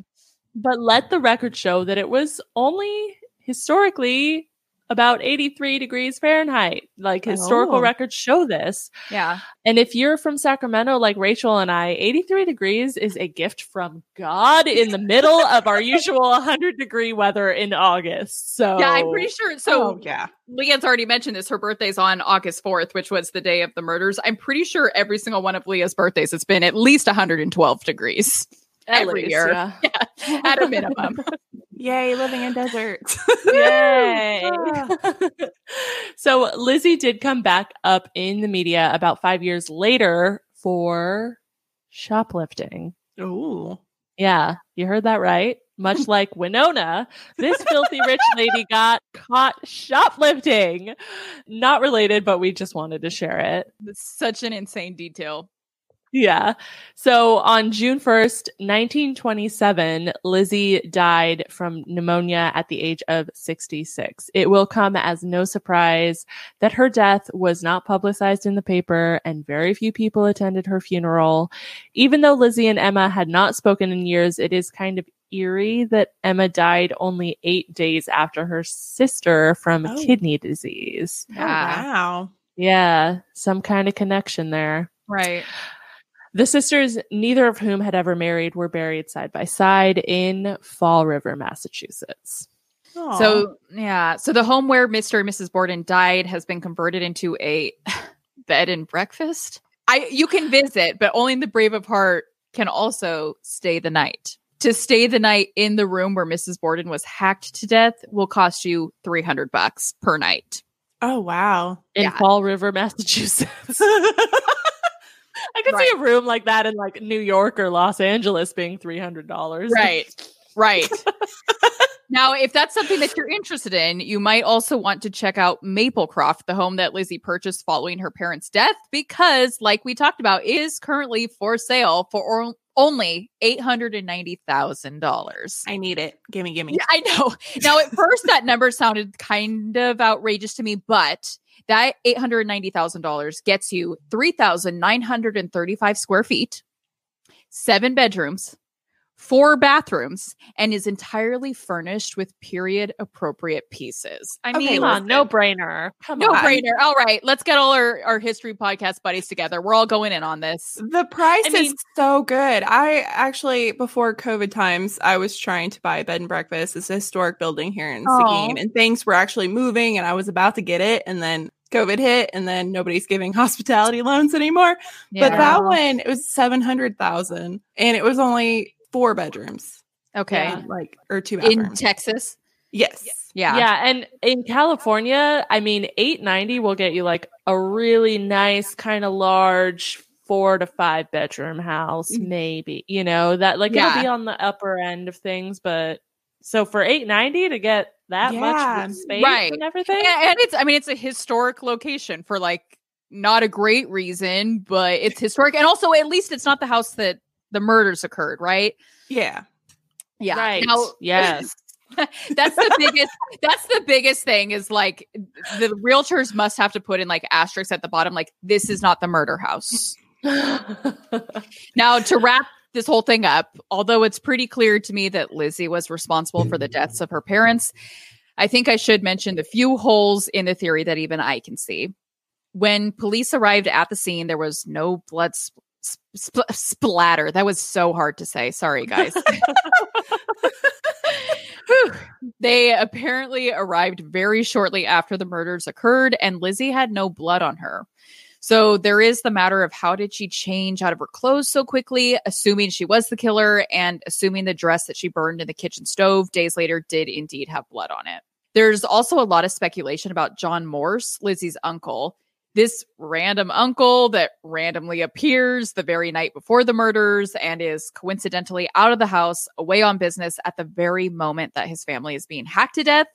But let the record show that it was only historically about 83 degrees Fahrenheit. Like historical Oh. records show this. Yeah. And if you're from Sacramento, like Rachel and I, 83 degrees is a gift from God in the middle of our (laughs) usual 100 degree weather in August. So, Yeah, I'm pretty sure. So oh yeah. Leanne's already mentioned this. Her birthday's on August 4th, which was the day of the murders. I'm pretty sure every single one of Leah's birthdays has been at least 112 degrees at every least, year. (laughs) yeah. at a minimum. Yay, living in deserts. (laughs) Yay. (laughs) so Lizzie did come back up in the media about five years later for shoplifting. Ooh. Yeah, you heard that right. Much like Winona, this filthy rich lady got caught shoplifting. Not related, but we just wanted to share it. It's such an insane detail. Yeah. So on June 1st, 1927, Lizzie died from pneumonia at the age of 66. It will come as no surprise that her death was not publicized in the paper and very few people attended her funeral. Even though Lizzie and Emma had not spoken in years, it is kind of eerie that Emma died only eight days after her sister from Oh. kidney disease. Oh, Yeah. wow. Yeah, some kind of connection there. Right. The sisters, neither of whom had ever married, were buried side by side in Fall River, Massachusetts. Aw. So, yeah. So the home where Mr. and Mrs. Borden died has been converted into a (laughs) bed and breakfast. I you can visit, but only the brave of heart can also stay the night. To stay the night in the room where Mrs. Borden was hacked to death will cost you 300 bucks per night. oh wow. In Yeah. Fall River, Massachusetts. (laughs) I could see a room like that in like New York or Los Angeles being $300. Right. Right. (laughs) now, if that's something that you're interested in, you might also want to check out Maplecroft, the home that Lizzie purchased following her parents' death, because, like we talked about, is currently for sale for or- only $890,000. I need it. Gimme, gimme. Yeah, I know. Now, at first, that number sounded kind of outrageous to me, but that $890,000 gets you 3,935 square feet, seven bedrooms, four bathrooms, and is entirely furnished with period appropriate pieces. I Okay, mean, Come on, listen, no brainer. Come no on. brainer. All right, let's get all our, our history podcast buddies together. We're all going in on this. The price I mean- is so good. I actually, before COVID times, I was trying to buy a bed and breakfast. It's a historic building here in Aw. Seguin, and things were actually moving, and I was about to get it, and then COVID hit, and then nobody's giving (laughs) hospitality loans anymore. But that one, it was seven hundred thousand, and it was only four bedrooms, okay. and, like or two In. Texas. yes, Yeah. Yeah, and in California, I mean, 890 will get you like a really nice, kind of large, four to five bedroom house, Mm. maybe. You know, that like Yeah. it'll be on the upper end of things, but so for eight ninety to get that Yeah. much space Right. and everything. and, and it's i mean it's a historic location for like not a great reason but it's historic and also at least it's not the house that the murders occurred right Yeah. yeah Right. now yes. (laughs) that's the biggest that's the biggest thing is like the realtors must have to put in like asterisks at the bottom like this is not the murder house (laughs) now to wrap this whole thing up although it's pretty clear to me that lizzie was responsible for the deaths of her parents i think i should mention the few holes in the theory that even i can see when police arrived at the scene there was no blood sp- sp- splatter that was so hard to say sorry guys (laughs) They apparently arrived very shortly after the murders occurred, and Lizzie had no blood on her. So there is the matter of how did she change out of her clothes so quickly, assuming she was the killer, and assuming the dress that she burned in the kitchen stove days later did indeed have blood on it. There's also a lot of speculation about John Morse, Lizzie's uncle. This random uncle that randomly appears the very night before the murders and is coincidentally out of the house, away on business at the very moment that his family is being hacked to death.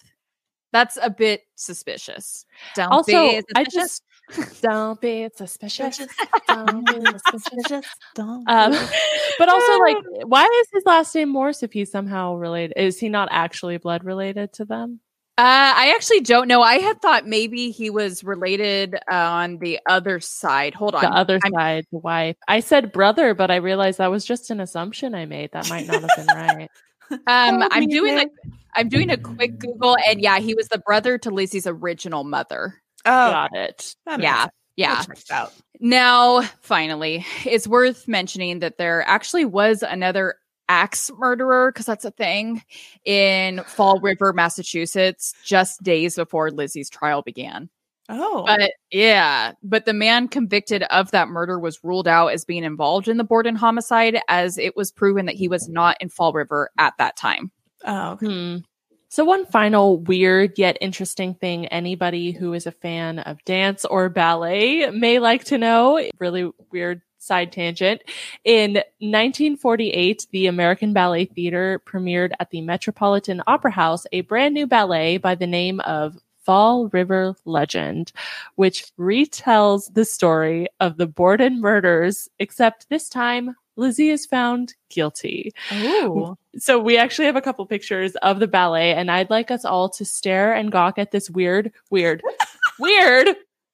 That's a bit suspicious. Don't also, be I just (laughs) don't be suspicious. (laughs) Don't be suspicious. Don't Um, (laughs) but also, like, why is his last name Morse if he's somehow related? Is he not actually blood related to them? Uh, I actually don't know. I had thought maybe he was related uh, on the other side. Hold on. The other I'm- side, the wife. I said brother, but I realized that was just an assumption I made. That might not have been right. (laughs) Um, I'm doing a, I'm doing a quick Google, and yeah, he was the brother to Lizzie's original mother. oh, Got it. that Yeah, sense. yeah. Out. Now, finally, it's worth mentioning that there actually was another axe murderer, because that's a thing, in Fall River, Massachusetts, just days before Lizzie's trial began. Oh, But yeah, but the man convicted of that murder was ruled out as being involved in the Borden homicide, as it was proven that he was not in Fall River at that time. oh, okay. Hmm. So, one final weird yet interesting thing anybody who is a fan of dance or ballet may like to know really weird side tangent. In 1948, the American Ballet Theater premiered at the Metropolitan Opera House a brand new ballet by the name of Fall River Legend, which retells the story of the Borden murders, except this time Lizzie is found guilty. Ooh. So we actually have a couple pictures of the ballet, and I'd like us all to stare and gawk at this weird, weird, (laughs) weird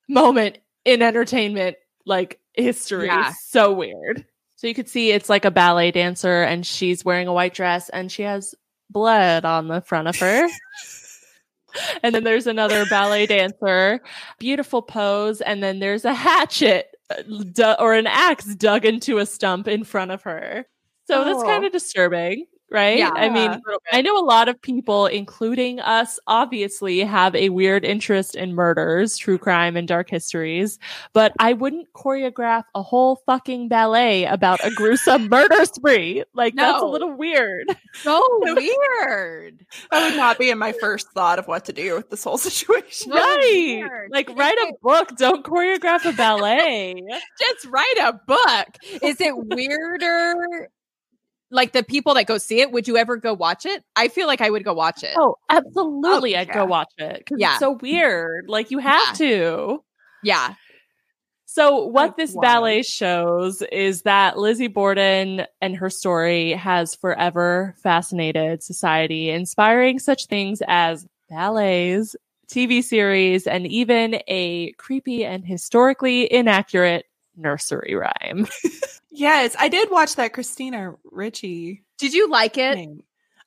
moment in entertainment like history. Yeah. So weird. So you could see it's like a ballet dancer, and she's wearing a white dress, and she has blood on the front of her. (laughs) and then there's another ballet dancer, beautiful pose, and then there's a hatchet uh, du- or an axe dug into a stump in front of her. So that's Oh. kind of disturbing, right? Yeah. I mean, I know a lot of people, including us, obviously have a weird interest in murders, true crime, and dark histories, but I wouldn't choreograph a whole fucking ballet about a gruesome (laughs) murder spree. Like, that's a little weird. So (laughs) weird. That would not be in my first thought of what to do with this whole situation. Right. weird. Like, write a book, don't choreograph a ballet. (laughs) Just write a book. Is it weirder? Like the people that go see it, would you ever go watch it? I feel like I would go watch it. Oh, oh absolutely. Oh, I'd yeah. go watch it because Yeah. it's so weird. Like, you have to. Yeah. So, what this ballet shows is that Lizzie Borden and her story has forever fascinated society, inspiring such things as ballets, TV series, and even a creepy and historically inaccurate nursery rhyme. (laughs) Yes, I did watch that Christina Ricci Did you like it? thing.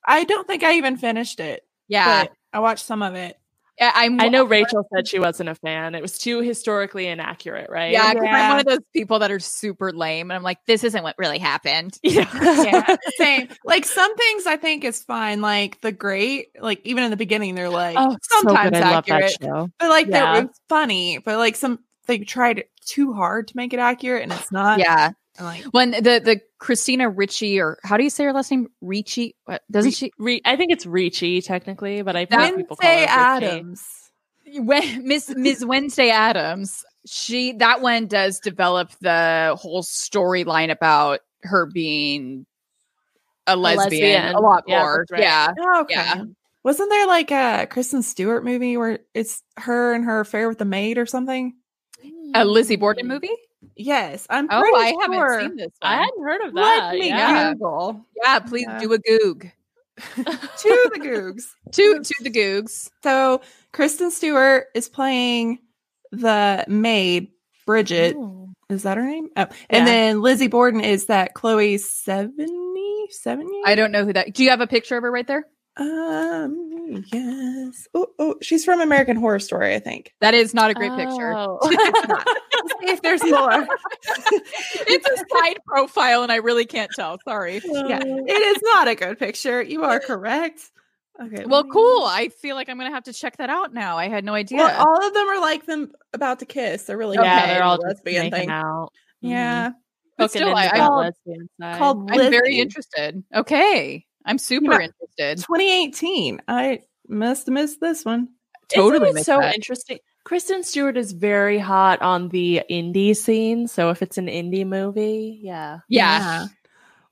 I don't think I even finished it. Yeah. but I watched some of it. I- I'm I know Rachel said she wasn't a fan. It was too historically inaccurate, right? Yeah, 'cause Yeah. I'm one of those people that are super lame, and I'm like, this isn't what really happened. (laughs) Yeah. Yeah, (laughs) same. Like some things I think is fine. Like the great, like even in the beginning, they're like Oh, sometimes so good. I love accurate, but like Yeah. they're funny. But like some they tried too hard to make it accurate, and it's not. Yeah. I'm like When the the Christina Ricci, or how do you say her last name? Ricci? What doesn't she? Re- I think it's Ricci technically, but I've heard That- people call her Wednesday Addams. When Miss Miss Wednesday Addams she that one does develop the whole storyline about her being a lesbian, lesbian. a lot Yeah, more. right. Yeah. Oh, okay. Yeah. Wasn't there like a Kristen Stewart movie where it's her and her affair with the maid or something? A Lizzie Borden movie? Yes, I'm Oh, I sure. haven't seen this one. I hadn't heard of that. Let that. me yeah. Google yeah, please Yeah. do a goog. (laughs) to the Googs. (laughs) To to the googs. So Kristen Stewart is playing the maid Bridget. Oh. Is that her name? Oh, Yeah. and then Lizzie Borden is that Chloe Sevigny? Sevigny? I don't know who that. Do you have a picture of her right there? Um, yes. Oh, oh, she's from American Horror Story, I think. That is not a great picture. Oh. (laughs) Let's (laughs) see if there's more. (laughs) it's a side profile, and I really can't tell. Sorry. yeah, it is not a good picture. You are correct. Okay. Well, me- cool. I feel like I'm gonna have to check that out now. I had no idea. Well, all of them are like them about to kiss. They're really Yeah, Okay. they're all just lesbian making thing. out. Mhm. Yeah, But still, into I- that I- lesbian side. called I'm very interested. Okay, I'm super know, interested. 2018. I must have missed this one. Totally Isn't it so that. interesting. Kristen Stewart is very hot on the indie scene. So if it's an indie movie, yeah. Yeah.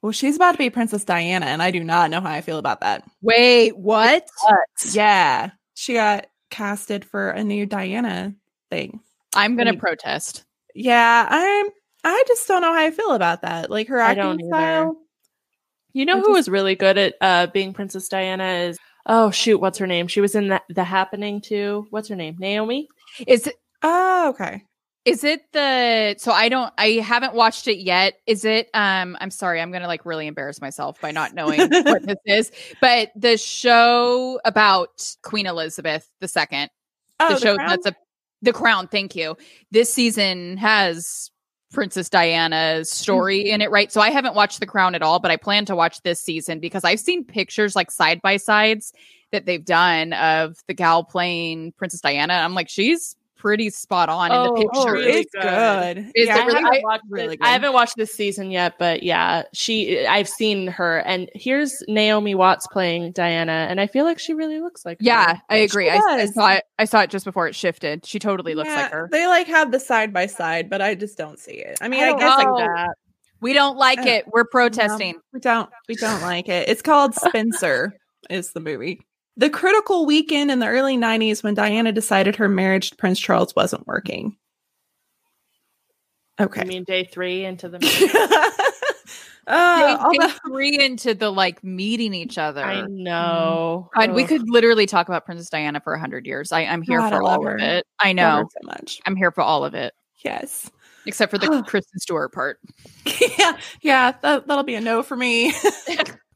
Well, she's about to be Princess Diana, and I do not know how I feel about that. Wait, what? Yeah, she got casted for a new Diana thing. I'm gonna Wait. protest. Yeah, I'm. I just don't know how I feel about that. Like her I acting don't either. style. You know who was really good at uh, being Princess Diana is oh shoot, what's her name? She was in the, the Happening too. What's her name? Naomi. Is it? Oh, okay. Is it the? So I don't. I haven't watched it yet. Is it? Um. I'm sorry. I'm gonna like really embarrass myself by not knowing what (laughs) this is. But the show about Queen Elizabeth II. Oh, the show Crown? that's a the crown thank you this season has princess diana's story mm-hmm. in it right? So i haven't watched the crown at all but i plan to watch this season because i've seen pictures like side by sides that they've done of the gal playing princess diana i'm like she's pretty spot on in Oh, the picture oh, really it's good. Is yeah, it really I haven't good? watched really good. I haven't watched this season yet, but yeah, she. I've seen her, and here's Naomi Watts playing Diana, and I feel like she really looks like. her. yeah i agree I, I saw it i saw it just before it shifted she totally looks Yeah, like her They like have the side by side, but I just don't see it. I mean, I I, guess like that. we don't like Uh, it we're protesting we don't. We don't like it. It's called Spencer. is the movie. The critical weekend in the early '90s when Diana decided her marriage to Prince Charles wasn't working. Okay. I mean, day three into the. (laughs) uh, all Day the- three into the like meeting each other I know. God, we could literally talk about Princess Diana for a hundred years. I, I'm here God, for love all her. of it. I know. her so much. I'm here for all of it, Yes. except for the (sighs) Kristen Stewart part. (laughs) yeah. Yeah. That, that'll be a no for me. (laughs)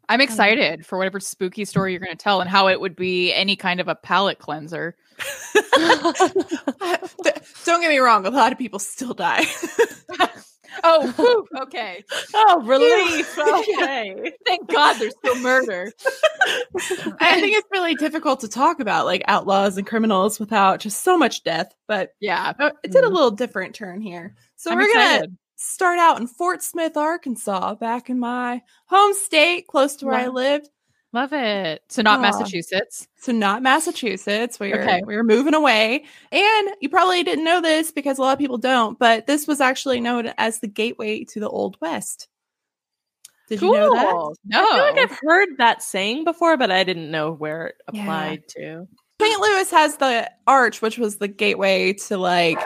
I'm excited for whatever spooky story you're going to tell and how it would be any kind of a palate cleanser. (laughs) Don't get me wrong. A lot of people still die. (laughs) Oh, whew, okay. oh, relief. (laughs) Okay. Thank God there's still murder. I think it's really difficult to talk about like outlaws and criminals without just so much death. But Yeah. uh, it did a little different turn here. So I'm we're gonna excited. Start out in Fort Smith, Arkansas, back in my home state, close to where I lived. Love it. So not Aw. Massachusetts. So not Massachusetts. We were Okay. we were moving away, and you probably didn't know this because a lot of people don't. But this was actually known as the gateway to the Old West. Did you know that? Cool. No. I feel like I've heard that saying before, but I didn't know where it Yeah. applied to. St. Louis has the arch, which was the gateway to like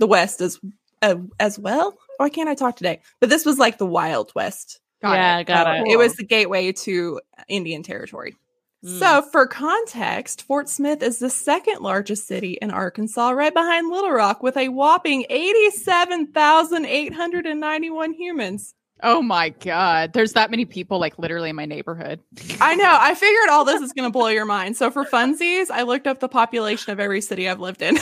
the West as uh, as well. Why can't I talk today? But this was like the Wild West. Got yeah, it. got Uh, it. It was the gateway to Indian territory. Mm. So, for context, Fort Smith is the second largest city in Arkansas, right behind Little Rock, with a whopping 87,891 humans. Oh my God. There's that many people like literally in my neighborhood. I know. I figured all this is going to blow your mind. So, for funsies, I looked up the population of every city I've lived in.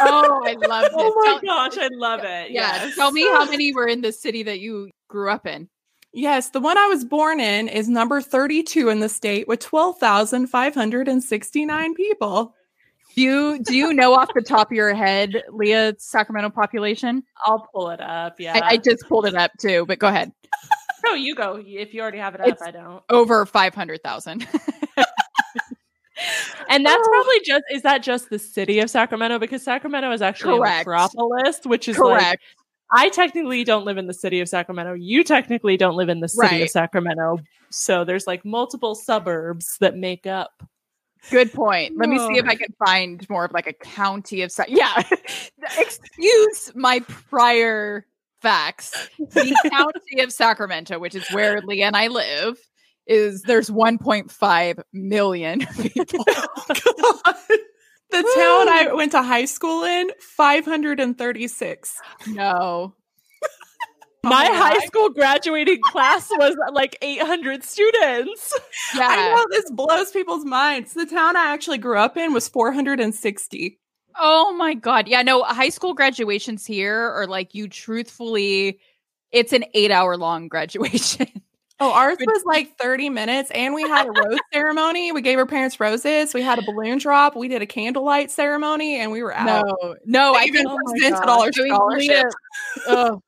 Oh, I love this. (laughs) Oh my Tell- gosh, I love it. Yeah. Yes. Tell me how many (laughs) were in the city that you grew up in. yes, the one I was born in is number 32 in the state with 12,569 people. Do you do you know off the top of your head, Leah, Sacramento population? I'll pull it up. Yeah. I, I just pulled it up too, but go ahead. no, you go. If you already have it up, It's- I don't. Over five hundred thousand. (laughs) And that's Oh. probably just is that just the city of Sacramento because Sacramento is actually Correct. a metropolis, which is like Correct. I technically don't live in the city of Sacramento. You technically don't live in the city Right. of Sacramento. So there's like multiple suburbs that make up. Good point. Let me see if I oh. can find more of like a county of (laughs) yeah. Excuse my prior facts. The county of Sacramento, which is where Leah and I live, is there's 1.5 million (laughs) people. (laughs) Oh, God. The town I went to high school in, 536. no. My Oh, high my. school graduating class was like 800 students. Yeah. I know this blows people's minds. The town I actually grew up in was 460. Oh my god. Yeah, no, high school graduations here are like you truthfully it's an 8-hour long (laughs) graduation. Oh, ours was like 30 minutes, and we had a rose (laughs) ceremony. We gave our parents roses. We had a balloon drop. We did a candlelight ceremony, and we were out. No. No, They I even can oh presented all our I uh, scholarships. Oh,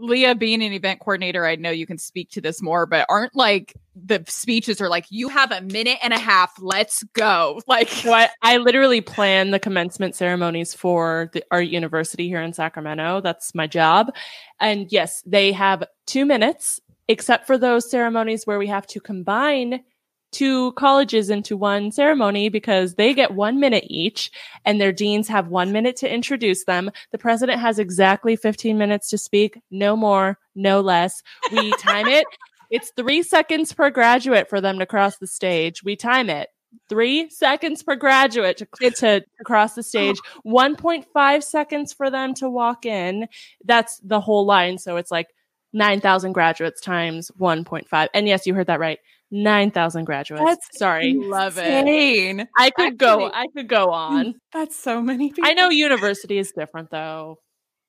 Leah, being an event coordinator, I know you can speak to this more, but aren't like the speeches are like, you have a minute and a half, let's go. (laughs) Like, I, I literally plan the commencement ceremonies for the art university here in Sacramento. That's my job. And yes, they have two minutes, except for those ceremonies where we have to combine two colleges into one ceremony because they get one minute each and their deans have one minute to introduce them. The president has exactly 15 minutes to speak, no more, no less. We (laughs) time it. It's three seconds per graduate for them to cross the stage. We time it three seconds per graduate to, to, to cross the stage, (sighs) 1.5 seconds for them to walk in. That's the whole line. So it's like 9,000 graduates times 1.5. And yes, you heard that right. 9,000 graduates. That's Sorry. love it. Insane. I could go, I could go on. That's so many people. I know university is different though.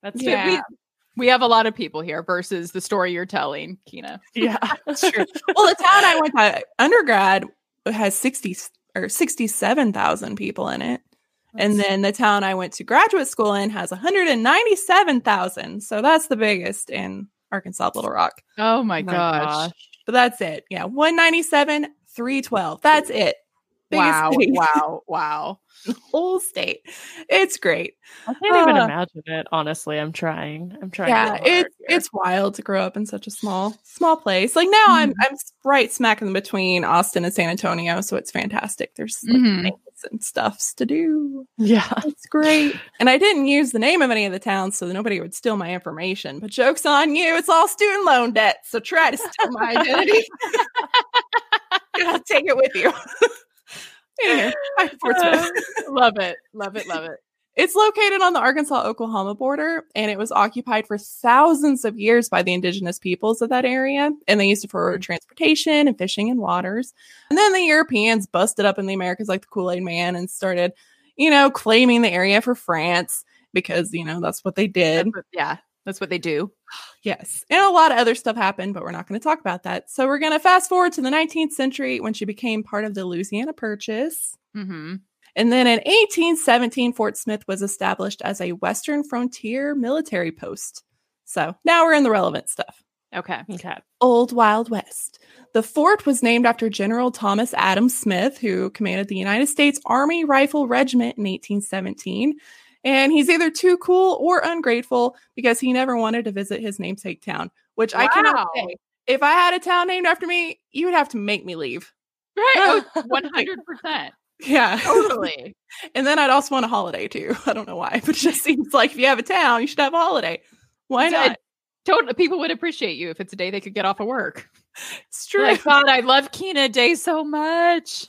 That's Yeah. We, we have a lot of people here versus the story you're telling, Kina. yeah. (laughs) That's true. Well, the town I went to undergrad has 60 or 67,000 people in it. And then the town I went to graduate school in has 197,000. So that's the biggest in Arkansas, Little Rock. Oh my, oh my gosh. gosh. But that's it. Yeah, 197, 312. That's it. Biggest Wow. city Wow. Wow. (laughs) whole state. It's great. I can't even Uh, imagine it. Honestly, I'm trying. I'm trying. yeah, it's here. it's wild to grow up in such a small small place. Like now, I'm I'm right smack in between Austin and San Antonio, so it's fantastic. There's like Mhm. And stuffs to do. yeah. It's great. and I didn't use the name of any of the towns so nobody would steal my information. But jokes on you, it's all student loan debt. So try to steal my (laughs) identity. I'll take it with you. (laughs) Anywho, back to um, love it. Love it. Love it. It's located on the Arkansas Oklahoma border and it was occupied for thousands of years by the indigenous peoples of that area. And they used it for transportation and fishing and waters. And then the Europeans busted up in the Americas like the Kool Aid Man and started, you know, claiming the area for France because, you know, that's what they did. Yeah. That's what they do. (sighs) Yes. And a lot of other stuff happened, but we're not going to talk about that. So we're going to fast forward to the 19th century when she became part of the Louisiana Purchase. Mm-hmm. And then in 1817, Fort Smith was established as a Western frontier military post. So now we're in the relevant stuff. Okay. Okay. Old Wild West. The fort was named after General Thomas Adams Smith, who commanded the United States Army Rifle Regiment in 1817. And he's either too cool or ungrateful because he never wanted to visit his namesake town, which I cannot Wow. say. If I had a town named after me, you would have to make me leave. Right. Oh, (laughs) 100%. Yeah. Totally. (laughs) And then I'd also want a holiday too. (laughs) I don't know why, but it just seems like if you have a town, you should have a holiday. Why Yeah, not? Totally. People would appreciate you if it's a day they could get off of work. It's true. Like, God, I love Kina Day so much.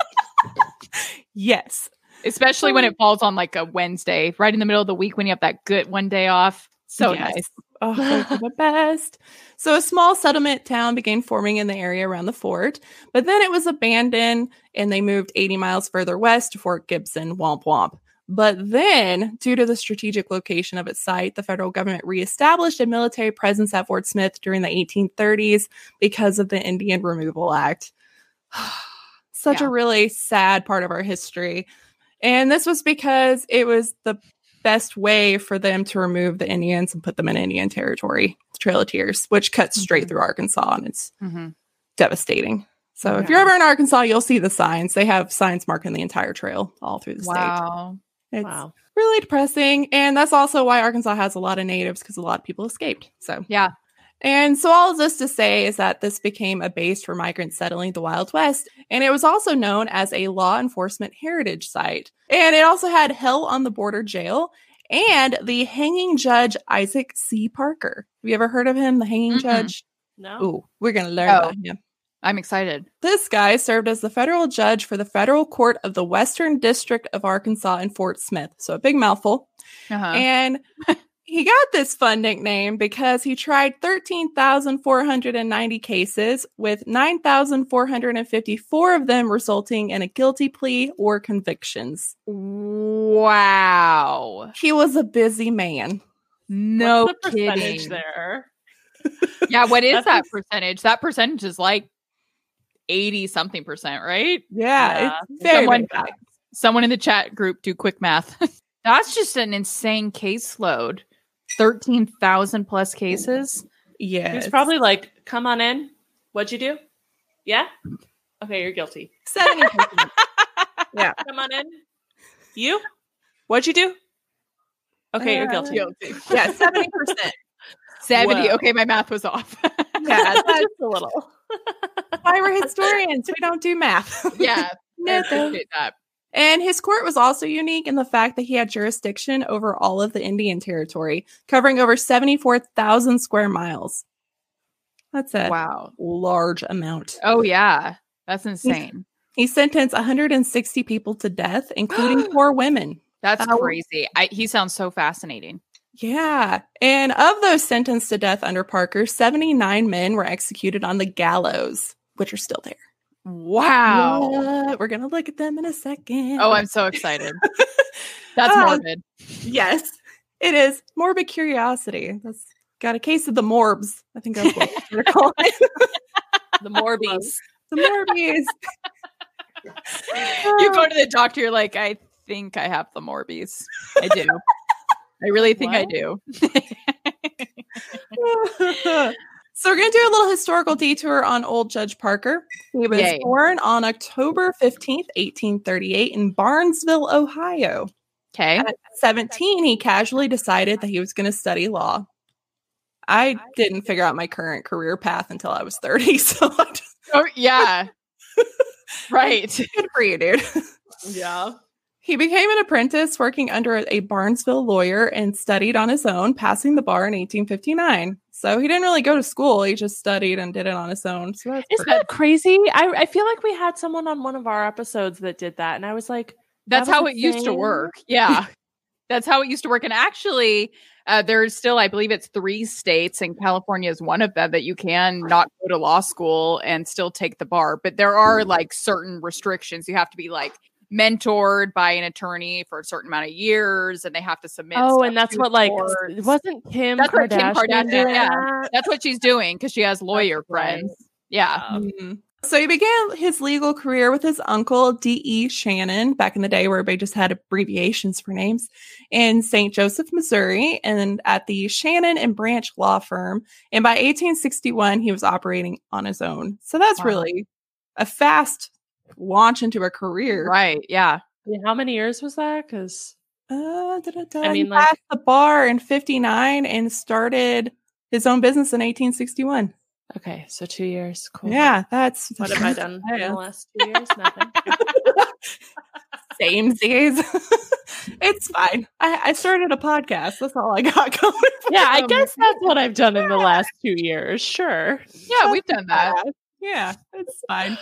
(laughs) yes. Especially when it falls on like a Wednesday, right in the middle of the week when you have that good one day off. So Yes. nice. Oh, those the (laughs) best. So a small settlement town began forming in the area around the fort, but then it was abandoned and they moved 80 miles further west to Fort Gibson, Womp Womp. But then, due to the strategic location of its site, the federal government reestablished a military presence at Fort Smith during the 1830s because of the Indian Removal Act. (sighs) Such Yeah. a really sad part of our history. And this was because it was the best way for them to remove the Indians and put them in Indian territory, the Trail of Tears, which cuts straight Mhm. through Arkansas and it's Mm-hmm. devastating. So if you're ever in Arkansas, you'll see the signs. They have signs marking the entire trail all through the Wow. state. It's Wow. really depressing. And that's also why Arkansas has a lot of natives because a lot of people escaped. So Yeah. And so, all of this to say is that this became a base for migrants settling the Wild West. And it was also known as a law enforcement heritage site. And it also had Hell on the Border Jail and the hanging judge Isaac C. Parker. Have you ever heard of him, the hanging Mm-mm. judge? No. Ooh, we're going to learn Oh. about him. I'm excited. This guy served as the federal judge for the federal court of the Western District of Arkansas in Fort Smith. So, a big mouthful. Uh-huh. And (laughs) he got this fun nickname because he tried 13,490 cases, with 9,454 of them resulting in a guilty plea or convictions. wow. He was a busy man. No What's the percentage kidding. there? Yeah, what is that percentage? That percentage is like 80 something percent, right? Yeah, Yeah. it's very, Someone- very. Someone in the chat group do quick math. (laughs) That's just an insane caseload. 13,000 plus cases. Yeah, He was it's probably like, "Come on in. What'd you do? Yeah. Okay, you're guilty. 70%. (laughs) yeah. Come on in. You? What'd you do? Okay, you're Uh, guilty. Yeah, 70%. (laughs) 70. Whoa. Okay, my math was off. (laughs) Yeah, that's Just a little. why we're historians. We don't do math. yeah. I No, appreciate that. And his court was also unique in the fact that he had jurisdiction over all of the Indian territory, covering over 74,000 square miles. That's a Wow. large amount. Oh, yeah. That's insane. He sentenced 160 people to death, including (gasps) four women. That's crazy. I, he sounds so fascinating. Yeah. And of those sentenced to death under Parker, 79 men were executed on the gallows, which are still there. Wow. What? We're going to look at them in a second. Oh, I'm so excited. (laughs) That's Ah. morbid. Yes, it is. Morbid curiosity. That's got a case of the morbs. I think that's what we're calling. (laughs) The Morbies. (laughs) The morbies. you go to the doctor, you're like, I think I have the Morbies. I do. I really think I do. So we're going to do a little historical detour on old Judge Parker. He was Yay. born on October 15th, 1838 in Barnesville, Ohio. Okay. At 17, he casually decided that he was going to study law. I didn't figure out my current career path until I was 30, (laughs) so Oh, yeah. (laughs) right. good for you, dude. Yeah. He became an apprentice working under a Barnesville lawyer and studied on his own, passing the bar in 1859. So he didn't really go to school, he just studied and did it on his own. So that's Isn't that crazy? I, I feel like we had someone on one of our episodes that did that, and I was like, That's That was how it used to work. Yeah. (laughs) That's how it used to work. And actually, uh, there's still, I believe it's three states, and California is one of them that you can not go to law school and still take the bar. But there are like certain restrictions. You have to be like mentored by an attorney for a certain amount of years, and they have to submit. oh, stuff and that's to what like courts. wasn't Kim That's what Kim Kardashian Kardashian- doing yeah. that? That's what she's doing because she has lawyer right. friends. Yeah. Um, Mhm. So he began his legal career with his uncle D.E. Shannon back in the day, where everybody just had abbreviations for names, in St. Joseph, Missouri, and at the Shannon and Branch Law Firm. And by 1861, he was operating on his own. So that's Wow. really a fast launch into a career. Right. Yeah. yeah, how many years was that? Because Uh. I He mean, like- passed the bar in 59 and started his own business in 1861. okay, so two years. Cool. Yeah, that's What have I done in the last two years? Nothing. (laughs) Same Z's. (laughs) it's fine. I, I started a podcast. That's all I got (laughs) going. yeah, I guess that's what I've done in the last two years. Sure. Yeah. We've done that. Yeah, it's fine.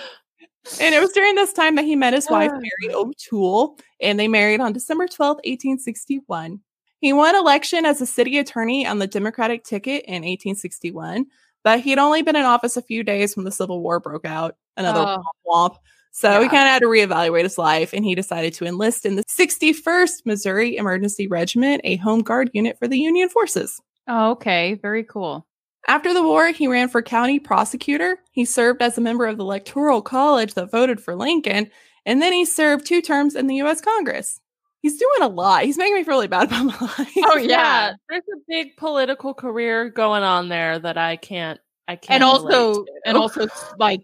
And it was during this time that he met his wife. Mary O'Toole, and they married on December 12th, 1861. He won election as a city attorney on the Democratic ticket in 1861, but he'd only been in office a few days when the Civil War broke out. Another Oh. womp. So he kind of had to reevaluate his life and he decided to enlist in the 61st Missouri Emergency Regiment, a home guard unit for the Union forces. Oh, okay. Very cool. After the war, he ran for county prosecutor. He served as a member of the Electoral College that voted for Lincoln, and then he served two terms in the U.S. Congress. He's doing a lot. He's making me feel really bad about my (laughs) life. Oh, yeah. There's a big political career going on there that I can't I can't and also to. and also like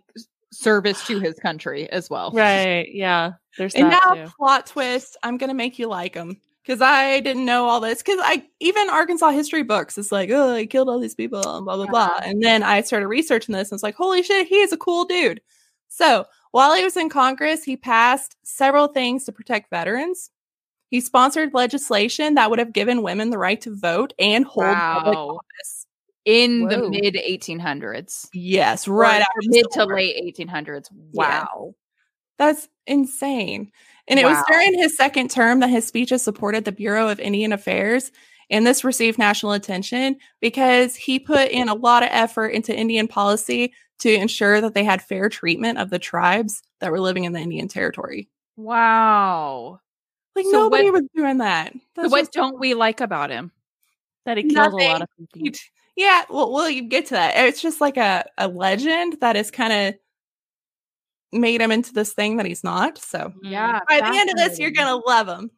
service to his country as well. Right. Yeah. There's And that now, too. plot twist, I'm going to make you like him. Because I didn't know all this. Because I, even Arkansas history books, it's like, oh, he killed all these people, and blah, blah, blah. Uh-huh. And then I started researching this, and it's like, holy shit, he is a cool dude. So while he was in Congress, he passed several things to protect veterans. He sponsored legislation that would have given women the right to vote and hold public office. In the mid 1800s. Yes, right after mid to late 1800s. Yeah. Wow. That's insane. And it was during his second term that his speeches supported the Bureau of Indian Affairs. And this received national attention because he put in a lot of effort into Indian policy to ensure that they had fair treatment of the tribes that were living in the Indian territory. Wow. Like So nobody what- was doing that. So what don't we like about him? that he killed a lot of people. yeah, well, well, you get to that. It's just like a, a legend that is kind of made him into this thing that he's not. So mm-hmm. Yeah. by the end of this, you're gonna love him.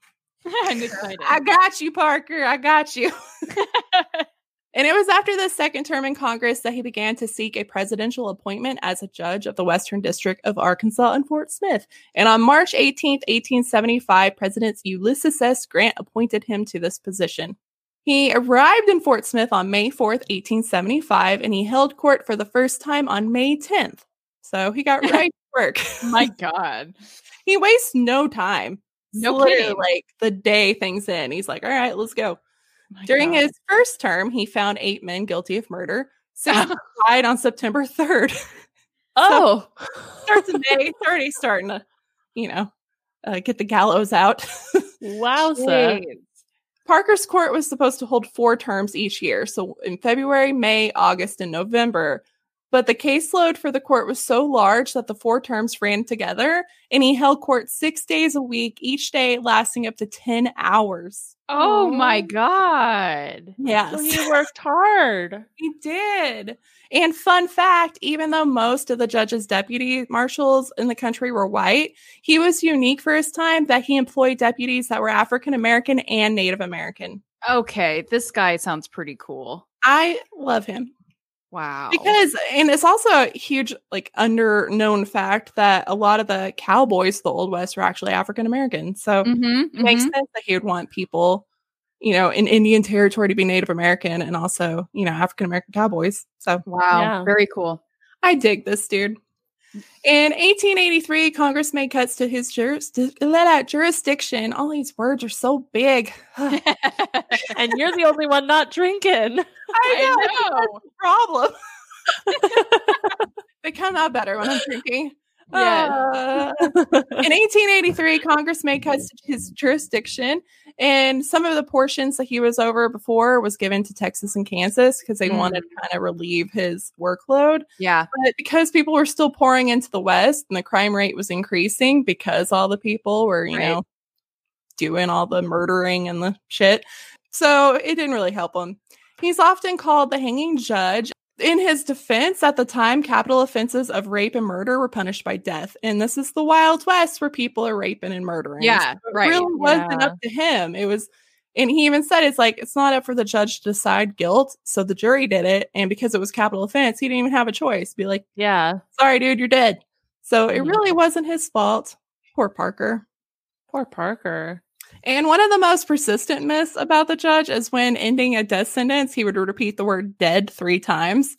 (laughs) I'm excited. I got you, Parker. I got you. (laughs) (laughs) and it was after the second term in Congress that he began to seek a presidential appointment as a judge of the Western District of Arkansas in Fort Smith. And on March 18th, 1875, President Ulysses S. Grant appointed him to this position. He arrived in Fort Smith on May 4th, 1875, and he held court for the first time on May 10th. So he got right (laughs) to work. My (laughs) God. he wastes no time. No Literally, kidding. like the day things in, he's like, "All right, let's go." My During God. his first term, he found eight men guilty of murder. Six (laughs) died on September third. Oh, Starts in May, it's already starting to, you know, uh, get the gallows out. wow. Parker's court was supposed to hold four terms each year, so in February, May, August, and November. But the caseload for the court was so large that the four terms ran together, and he held court six days a week, each day lasting up to 10 hours. Oh my God. Yes. So he worked hard. (laughs) He did. And fun fact even though most of the judge's deputy marshals in the country were white, he was unique for his time that he employed deputies that were African American and Native American. Okay. This guy sounds pretty cool. I love him Wow. because, and it's also a huge, like, under known fact that a lot of the cowboys, of the Old West, were actually African American. So Mhm, it makes mhm. sense that he would want people, you know, in Indian territory to be Native American and also, you know, African American cowboys. So Wow. Yeah. Very cool. I dig this dude. In 1883, Congress made cuts to his juris- let out jurisdiction. All these words are so big. (laughs) And you're the only one not drinking. know, I know. problem. (laughs) (laughs) they come out better when I'm drinking. Yes. (laughs) Uh, in 1883, Congress made cuts to his jurisdiction, and some of the portions that he was over before was given to Texas and Kansas because they Mm. wanted to kind of relieve his workload. Yeah. But because people were still pouring into the West and the crime rate was increasing because all the people were, you Right. know, doing all the murdering and the shit. So it didn't really help him. He's often called the hanging judge. In his defense, at the time, capital offenses of rape and murder were punished by death. And this is the Wild West where people are raping and murdering. Yeah. So it Right. really wasn't Yeah. up to him. It was, and he even said it's like it's not up for the judge to decide guilt. So the jury did it, and because it was capital offense, he didn't even have a choice. Be like, Yeah. sorry, dude, you're dead. So it Yeah. really wasn't his fault. Poor Parker. Poor Parker. And one of the most persistent myths about the judge is when ending a death sentence, he would repeat the word dead three times.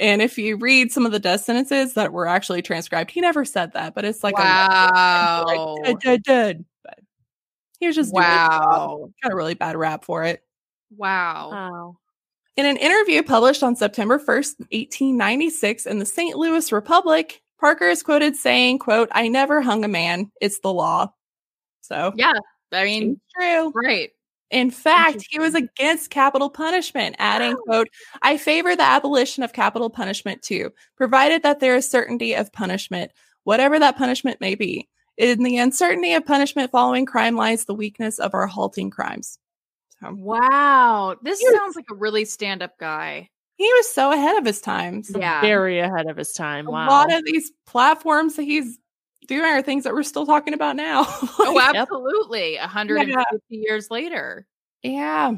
And if you read some of the death sentences that were actually transcribed, he never said that, but it's like, wow. a, (laughs) like dead, dead, dead. But he was just wow. got a really bad rap for it. Wow. Wow. In an interview published on September 1st, 1896 in the St. Louis Republic, Parker is quoted saying, quote, I never hung a man. It's the law. So Yeah. I mean, it's true. right. In fact, he was against capital punishment, adding, quote, I favor the abolition of capital punishment too, provided that there is certainty of punishment, whatever that punishment may be. In the uncertainty of punishment following crime lies the weakness of our halting crimes. So Wow. This Yes. sounds like a really stand up guy. he was so ahead of his times. Yeah. Very ahead of his time. Wow. A lot of these platforms that he's doing are things that we're still talking about now. (laughs) Oh, Like, Yep. absolutely. 150 years later. Yeah.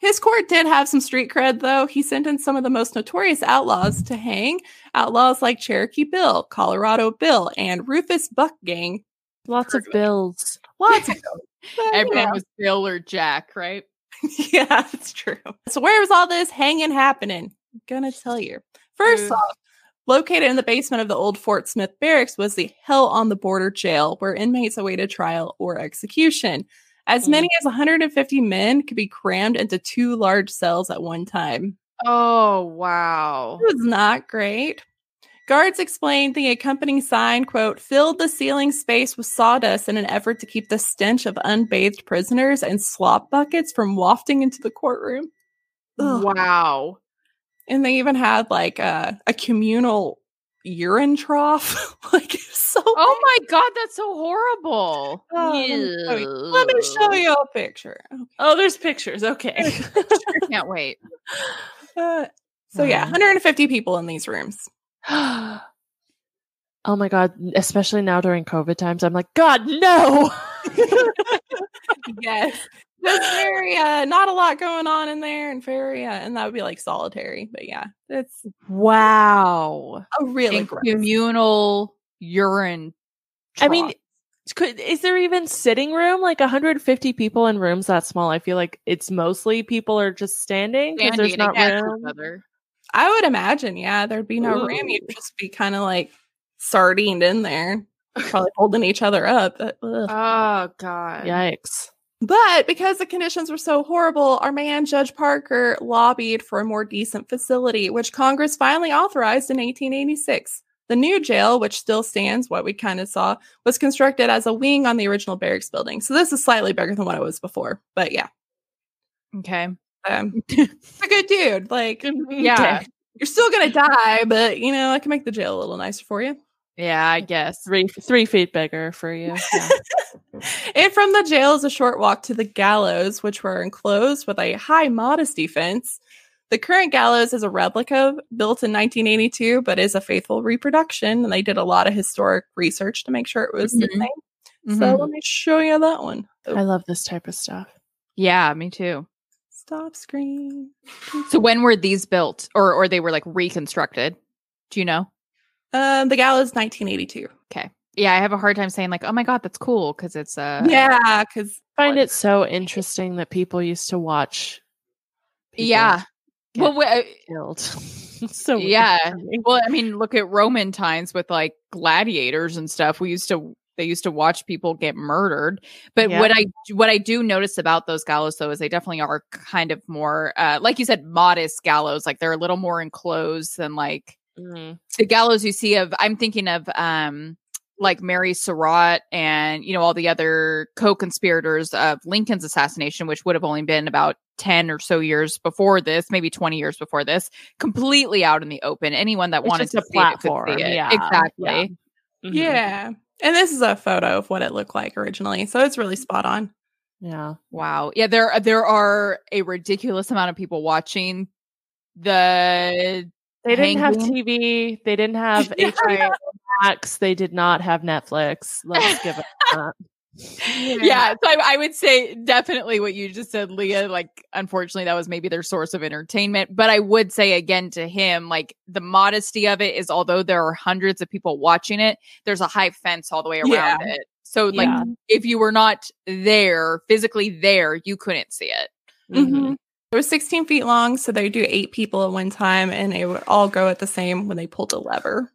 His court did have some street cred, though. He sentenced some of the most notorious outlaws to hang. Outlaws like Cherokee Bill, Colorado Bill, and Rufus Buck Gang. Lots of bills. Lots (laughs) of them. But, you Everyone know. was Bill or Jack, right? (laughs) yeah, that's true. So where was all this hanging happening? I'm gonna tell you. First Ooh. off, located in the basement of the old Fort Smith barracks was the Hell on the Border jail, where inmates awaited trial or execution. As Mm. many as 150 men could be crammed into two large cells at one time. Oh wow. It was not great. Guards explained the accompanying sign, quote, filled the ceiling space with sawdust in an effort to keep the stench of unbathed prisoners and slop buckets from wafting into the courtroom. Ugh. Wow. And they even had like a, a communal urine trough. (laughs) like so Oh my god, that's so horrible. Oh, let, me show you, let me show you a picture. Okay. Oh, there's pictures. Okay. (laughs) I can't wait. (laughs) Uh, so yeah, 150 people in these rooms. (gasps) oh my god, especially now during COVID times, I'm like, God, no. yes. Just very uh not a lot going on in there and very uh and that would be like solitary. But yeah, it's wow. a really In gross. communal urine. I mean, could is there even sitting room? Like 150 people in rooms that small? I feel like it's mostly people are just standing because there's not room. I would imagine, yeah, there'd be no room. You'd just be kind of like sardined in there, probably holding each other up. But. Oh god. Yikes. But because the conditions were so horrible, our man Judge Parker lobbied for a more decent facility, which Congress finally authorized in 1886. The new jail, which still stands, what we kind of saw, was constructed as a wing on the original barracks building. So this is slightly bigger than what it was before. But yeah, Okay. um, (laughs) a good dude. Like, Yeah. you're still gonna die, but you know, I can make the jail a little nicer for you. Yeah, I guess. Three three feet bigger for you. Yeah. (laughs) and from the jail is a short walk to the gallows, which were enclosed with a high modesty fence. The current gallows is a replica built in 1982, but is a faithful reproduction. And they did a lot of historic research to make sure it was the Mhm. same. So Mhm. let me show you that one. I love this type of stuff. Yeah, me too. Stop screen. So when were these built or or they were like reconstructed? Do you know? Um, the gallows 1982. Okay. Yeah, I have a hard time saying like, "Oh my god, that's cool" because it's uh yeah, because I find it so interesting that people used to watch. people Yeah. get Well, we- uh, killed. (laughs) So Yeah. for well, I mean, look at Roman times with like gladiators and stuff. We used to they used to watch people get murdered. But Yeah. what I what I do notice about those gallows though is they definitely are kind of more uh like you said modest gallows. Like they're a little more enclosed than like Mm. the gallows you see of I'm thinking of um like Mary Surratt and you know all the other co-conspirators of Lincoln's assassination which would have only been about 10 or so years before this maybe 20 years before this completely out in the open anyone that It's wanted to a see it could platform, see it yeah, exactly Mhm. yeah. And this is a photo of what it looked like originally. So it's really spot on. Yeah. wow yeah there there are a ridiculous amount of people watching the They didn't have. TV. They didn't (laughs) have Yeah. HBO Max. They did not have Netflix. Let's give it (laughs) that. yeah, so I, I would say definitely what you just said, Leah. Like, unfortunately, that was maybe their source of entertainment. But I would say again to him, like the modesty of it is, although there are hundreds of people watching it, there's a high fence all the way around Yeah. it. So, like, Yeah. if you were not there physically there, you couldn't see it. Mm-hmm. It was 16 feet long, so they do eight people at one time, and it would all go at the same when they pulled a lever.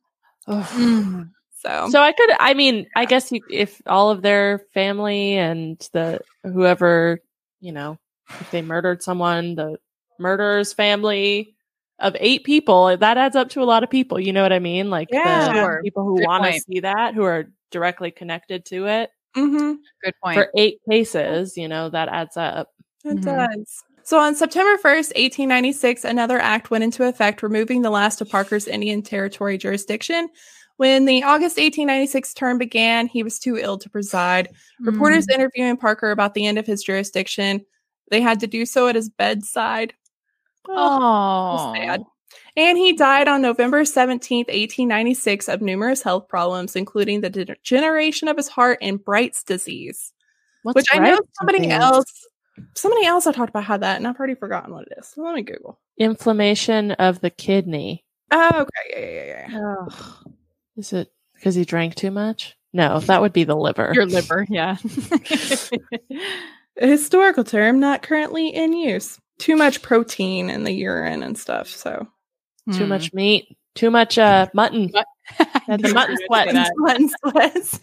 Ugh. So, So I could, I mean, I guess you, if all of their family and the whoever, you know, if they murdered someone, the murderer's family of eight people, that adds up to a lot of people. You know what I mean? Like Yeah. the Sure. people who want to see that, who are directly connected to it. mhm, Good point. For eight cases, you know, that adds up. it Mhm. does. So on September 1st, 1896, another act went into effect removing the last of Parker's Indian Territory jurisdiction. When the August 1896 term began, he was too ill to preside. Reporters Mm. interviewing Parker about the end of his jurisdiction, they had to do so at his bedside. Oh, sad. And he died on November 17th, 1896, of numerous health problems, including the degeneration of his heart and Bright's disease, What's which I know somebody disease? else Somebody else I talked about had that, and I've already forgotten what it is. So let me Google. Inflammation of the kidney. Oh, okay. Yeah, yeah, yeah, yeah. Oh. Is it because he drank too much? No, that would be the liver. Your liver, yeah. (laughs) A historical term not currently in use. Too much protein in the urine and stuff. So too Hmm. much meat. Too much uh mutton. (laughs) Had the mutton sweat. (laughs) Mutton sweats.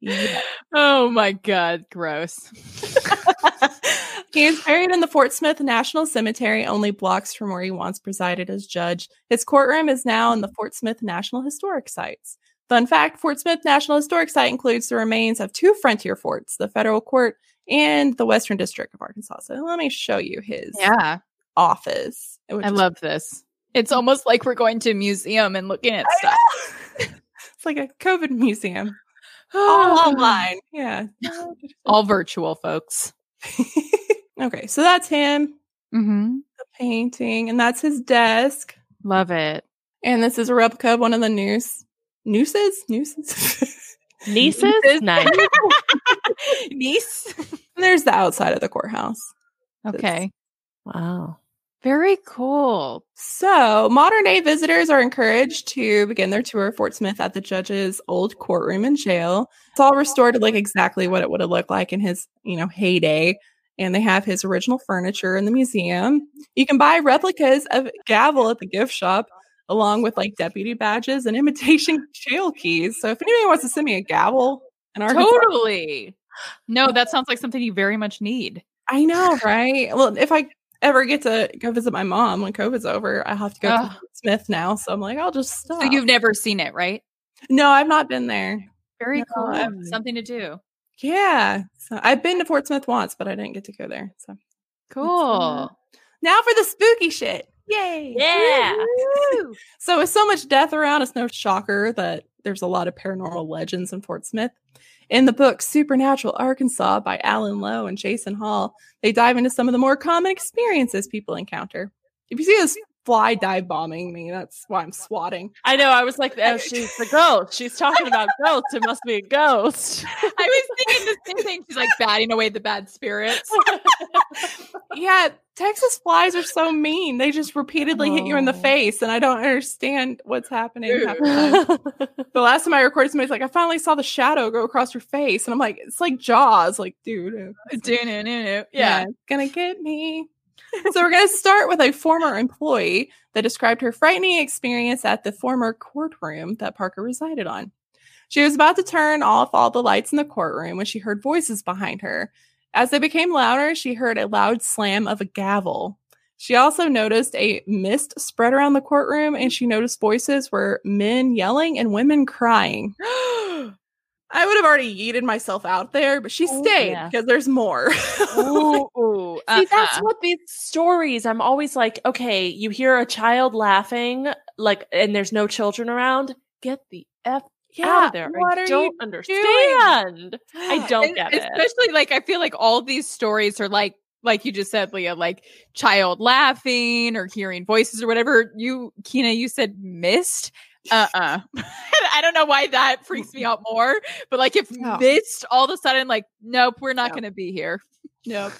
Yeah. Oh my god, gross. he is buried in the Fort Smith National Cemetery, only blocks from where he once presided as judge. His courtroom is now in the Fort Smith National Historic Sites. Fun fact Fort Smith National Historic Site includes the remains of two frontier forts, the federal court and the Western District of Arkansas. So let me show you his Yeah, office. I love this. It's almost like we're going to a museum and looking at stuff. (laughs) it's like a COVID museum. All online. Yeah. All virtual, folks. (laughs) okay, so that's him, Mm-hmm. the painting, and that's his desk. Love it. And this is a replica of one of the noose nooses? Nooses? (laughs) Nieces? Nieces? Nice. (laughs) niece. And There's the outside of the courthouse. Okay. wow. Very cool. So, modern day visitors are encouraged to begin their tour of Fort Smith at the judge's old courtroom and jail. It's all restored to look exactly what it would have looked like in his, you know, heyday. And they have his original furniture in the museum. You can buy replicas of gavel at the gift shop, along with like deputy badges and imitation (laughs) jail keys. So, if anybody wants to send me a gavel, in Arkansas, Totally. No, that sounds like something you very much need. I know, right? Well, if I ever get to go visit my mom when COVID's over, I have to go to Ugh. Fort Smith now. So I'm like, I'll just stop. So you've never seen it, right? no, I've not been there. Very No, cool. I've- Something to do. Yeah. So I've been to Fort Smith once, but I didn't get to go there. So Cool. now for the spooky shit. Yay. Yeah. (laughs) So with so much death around, it's no shocker that there's a lot of paranormal legends in Fort Smith. In the book Supernatural Arkansas by Alan Lowe and Jason Hall, they dive into some of the more common experiences people encounter. If you see this fly dive bombing me, that's why I'm swatting. I know. I was like, oh, she's the ghost. She's talking about (laughs) ghosts. It must be a ghost. I was thinking the same thing. She's like batting away the bad spirits. (laughs) Yeah, Texas flies are so mean. They just repeatedly hit you in the Oh. face, and I don't understand what's happening. the last time I recorded, somebody's like, I finally saw the shadow go across your face. And I'm like, it's like Jaws. Like, dude, yeah, Yeah. it's gonna get me. So we're gonna start with a former employee that described her frightening experience at the former courtroom that Parker resided on. She was about to turn off all the lights in the courtroom when she heard voices behind her. As they became louder, she heard a loud slam of a gavel. She also noticed a mist spread around the courtroom and she noticed voices were men yelling and women crying. (gasps) I would have already yeeted myself out there, but she Oh, stayed yeah. because there's more. (laughs) Ooh, ooh, Uh, See, that's uh-uh. what these stories. I'm always like, okay, you hear a child laughing, like, and there's no children around. Get the f out of there. I don't understand. I don't And get it. Especially like I feel like all these stories are like like you just said, Leah, like child laughing or hearing voices or whatever. You, Kina, you said mist. Uh uh (laughs) I don't know why that freaks me out more. But like if No. mist all of a sudden, like, nope, we're not No. gonna be here. Nope.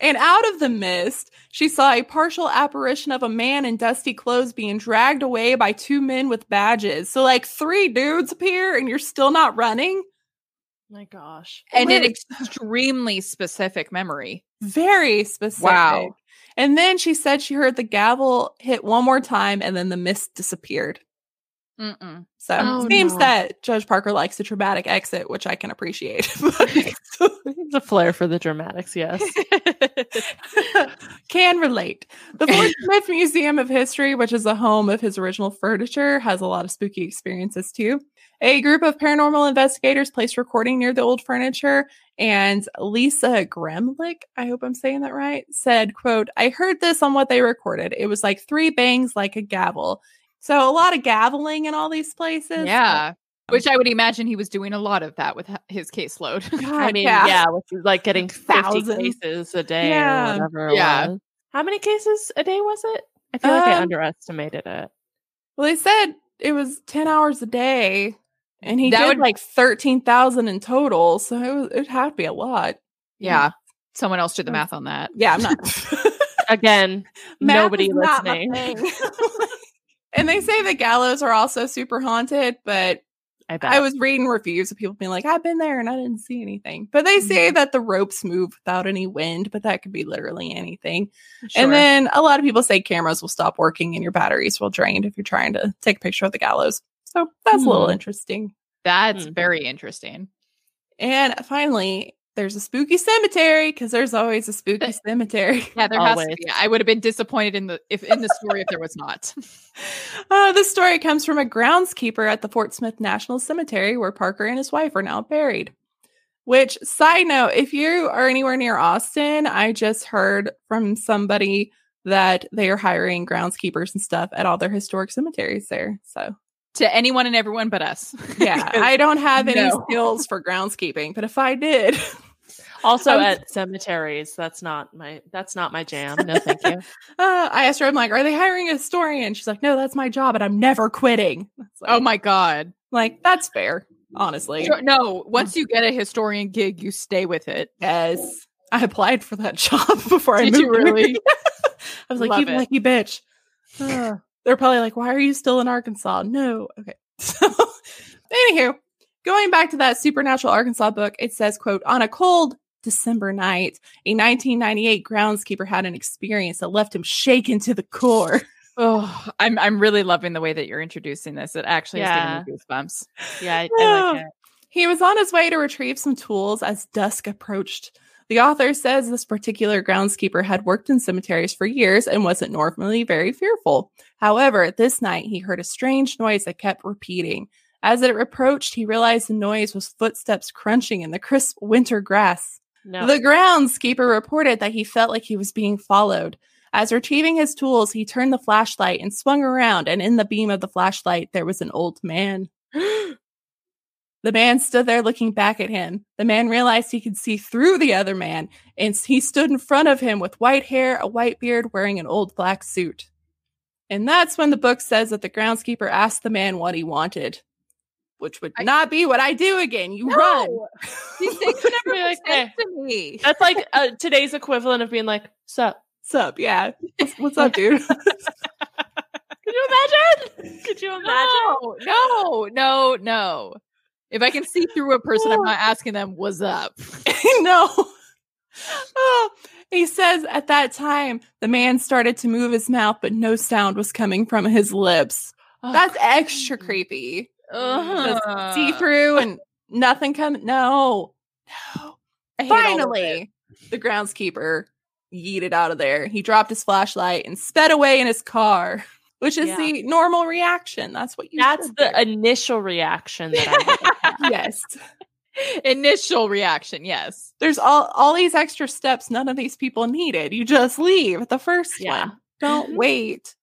And out of the mist, she saw a partial apparition of a man in dusty clothes being dragged away by two men with badges. So, like, three dudes appear and you're still not running. My gosh. And an (laughs) extremely specific memory. Very specific. Wow. And then she said she heard the gavel hit one more time and then the mist disappeared. Mm-mm. So Oh, it seems no. that Judge Parker likes a dramatic exit, which I can appreciate. (laughs) (laughs) It's a flair for the dramatics, yes. (laughs) can relate. The Fort Smith Museum of History, which is the home of his original furniture, has a lot of spooky experiences too. A group of paranormal investigators placed recording near the old furniture, and Lisa Gremlick, I hope I'm saying that right, said, quote, I heard this on what they recorded. It was like three bangs like a gavel. So a lot of gaveling in all these places. yeah. Which I would imagine he was doing a lot of that with his caseload. (laughs) God, I mean, yeah. yeah, which is like getting 50 Thousands. cases a day Yeah. or whatever it Yeah. was. How many cases a day was it? I feel like I Um, underestimated it. Well, they said it was 10 hours a day, and he That did would- like 13,000 in total. So it was, it'd have to be a lot. yeah. Someone else did the math on that. Yeah, I'm not. (laughs) Again, (laughs) Math nobody is not my listening. And they say the gallows are also super haunted, but I, I was reading reviews of people being like, I've been there and I didn't see anything. But they say that the ropes move without any wind, but that could be literally anything. Sure. And then a lot of people say cameras will stop working and your batteries will drain if you're trying to take a picture of the gallows. So that's a little Hmm. interesting. That's Mhm. very interesting. And finally, there's a spooky cemetery because there's always a spooky cemetery. Yeah, there has to be. I would have been disappointed in the if in the story if there was not. (laughs) (laughs) Uh, this story comes from a groundskeeper at the Fort Smith National Cemetery where Parker and his wife are now buried. Which, side note, if you are anywhere near Austin, I just heard from somebody that they are hiring groundskeepers and stuff at all their historic cemeteries there. So, to anyone and everyone but us. yeah, (laughs) I don't have any No. skills for groundskeeping, but if I did, also I was- at cemeteries, that's not my that's not my jam. No, thank you. (laughs) uh, I asked her, I'm like, are they hiring a historian? She's like, no, that's my job and I'm never quitting. (laughs) Like, oh my god. (laughs) like, that's fair, honestly. Sure, No, once you get a historian gig, you stay with it. Yes. I applied for that job before I Did moved. you really? I was like, you lucky bitch. They're probably like, why are you still in Arkansas? No. Okay. So, anywho, going back to that Supernatural Arkansas book, it says, quote, on a cold December night, a 1998 groundskeeper had an experience that left him shaken to the core. (laughs) Oh, I'm I'm really loving the way that you're introducing this. It actually Yeah. is giving me goosebumps. Yeah, I, I like (sighs) it. He was on his way to retrieve some tools as dusk approached. The author says this particular groundskeeper had worked in cemeteries for years and wasn't normally very fearful. However, this night he heard a strange noise that kept repeating. As it approached, he realized the noise was footsteps crunching in the crisp winter grass. No. The groundskeeper reported that he felt like he was being followed. As retrieving his tools, he turned the flashlight and swung around, and in the beam of the flashlight, there was an old man. (gasps) The man stood there looking back at him. The man realized he could see through the other man, and he stood in front of him with white hair, a white beard, wearing an old black suit. And that's when the book says that the groundskeeper asked the man what he wanted, which would I- not be what I do again. You run. These (laughs) things never like, sense to me. That's like uh, today's equivalent of being like, "Sup? Sup. Yeah. What's, what's up, dude? (laughs) Could you imagine? Could you imagine?" No, no, no, no. If I can see through a person, I'm (laughs) not asking them what's up. no. Oh, he says at that time, the man started to move his mouth, but no sound was coming from his lips. That's extra creepy. Uh See through and nothing coming. No. No. Finally, the groundskeeper yeeted out of there. He dropped his flashlight and sped away in his car, which is Yeah. the normal reaction. That's what you That's the do. initial reaction that I (laughs) yes. (laughs) initial reaction. Yes. There's all all these extra steps none of these people needed. You just leave at the first Yeah. one. Don't Mhm. wait.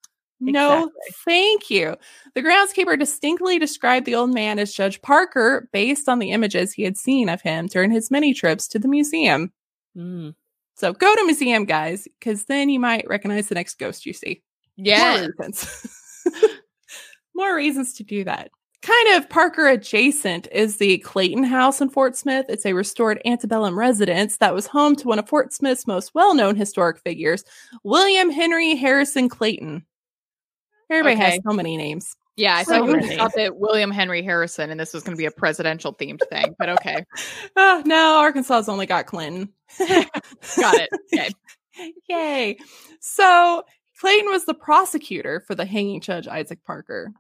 No, Exactly. thank you. The groundskeeper distinctly described the old man as Judge Parker based on the images he had seen of him during his many trips to the museum. Mm. So go to museum, guys, because then you might recognize the next ghost you see. Yeah. More reasons. (laughs) More reasons to do that. Kind of Parker adjacent is the Clayton House in Fort Smith. It's a restored antebellum residence that was home to one of Fort Smith's most well known historic figures, William Henry Harrison Clayton. Everybody has so many names. Yeah. I So thought you many. thought that William Henry Harrison and this was going to be a presidential themed thing, but okay. Oh, (laughs) no, Arkansas's only got Clinton. (laughs) Got it. Okay. (laughs) Yay. So Clayton was the prosecutor for the hanging judge Isaac Parker.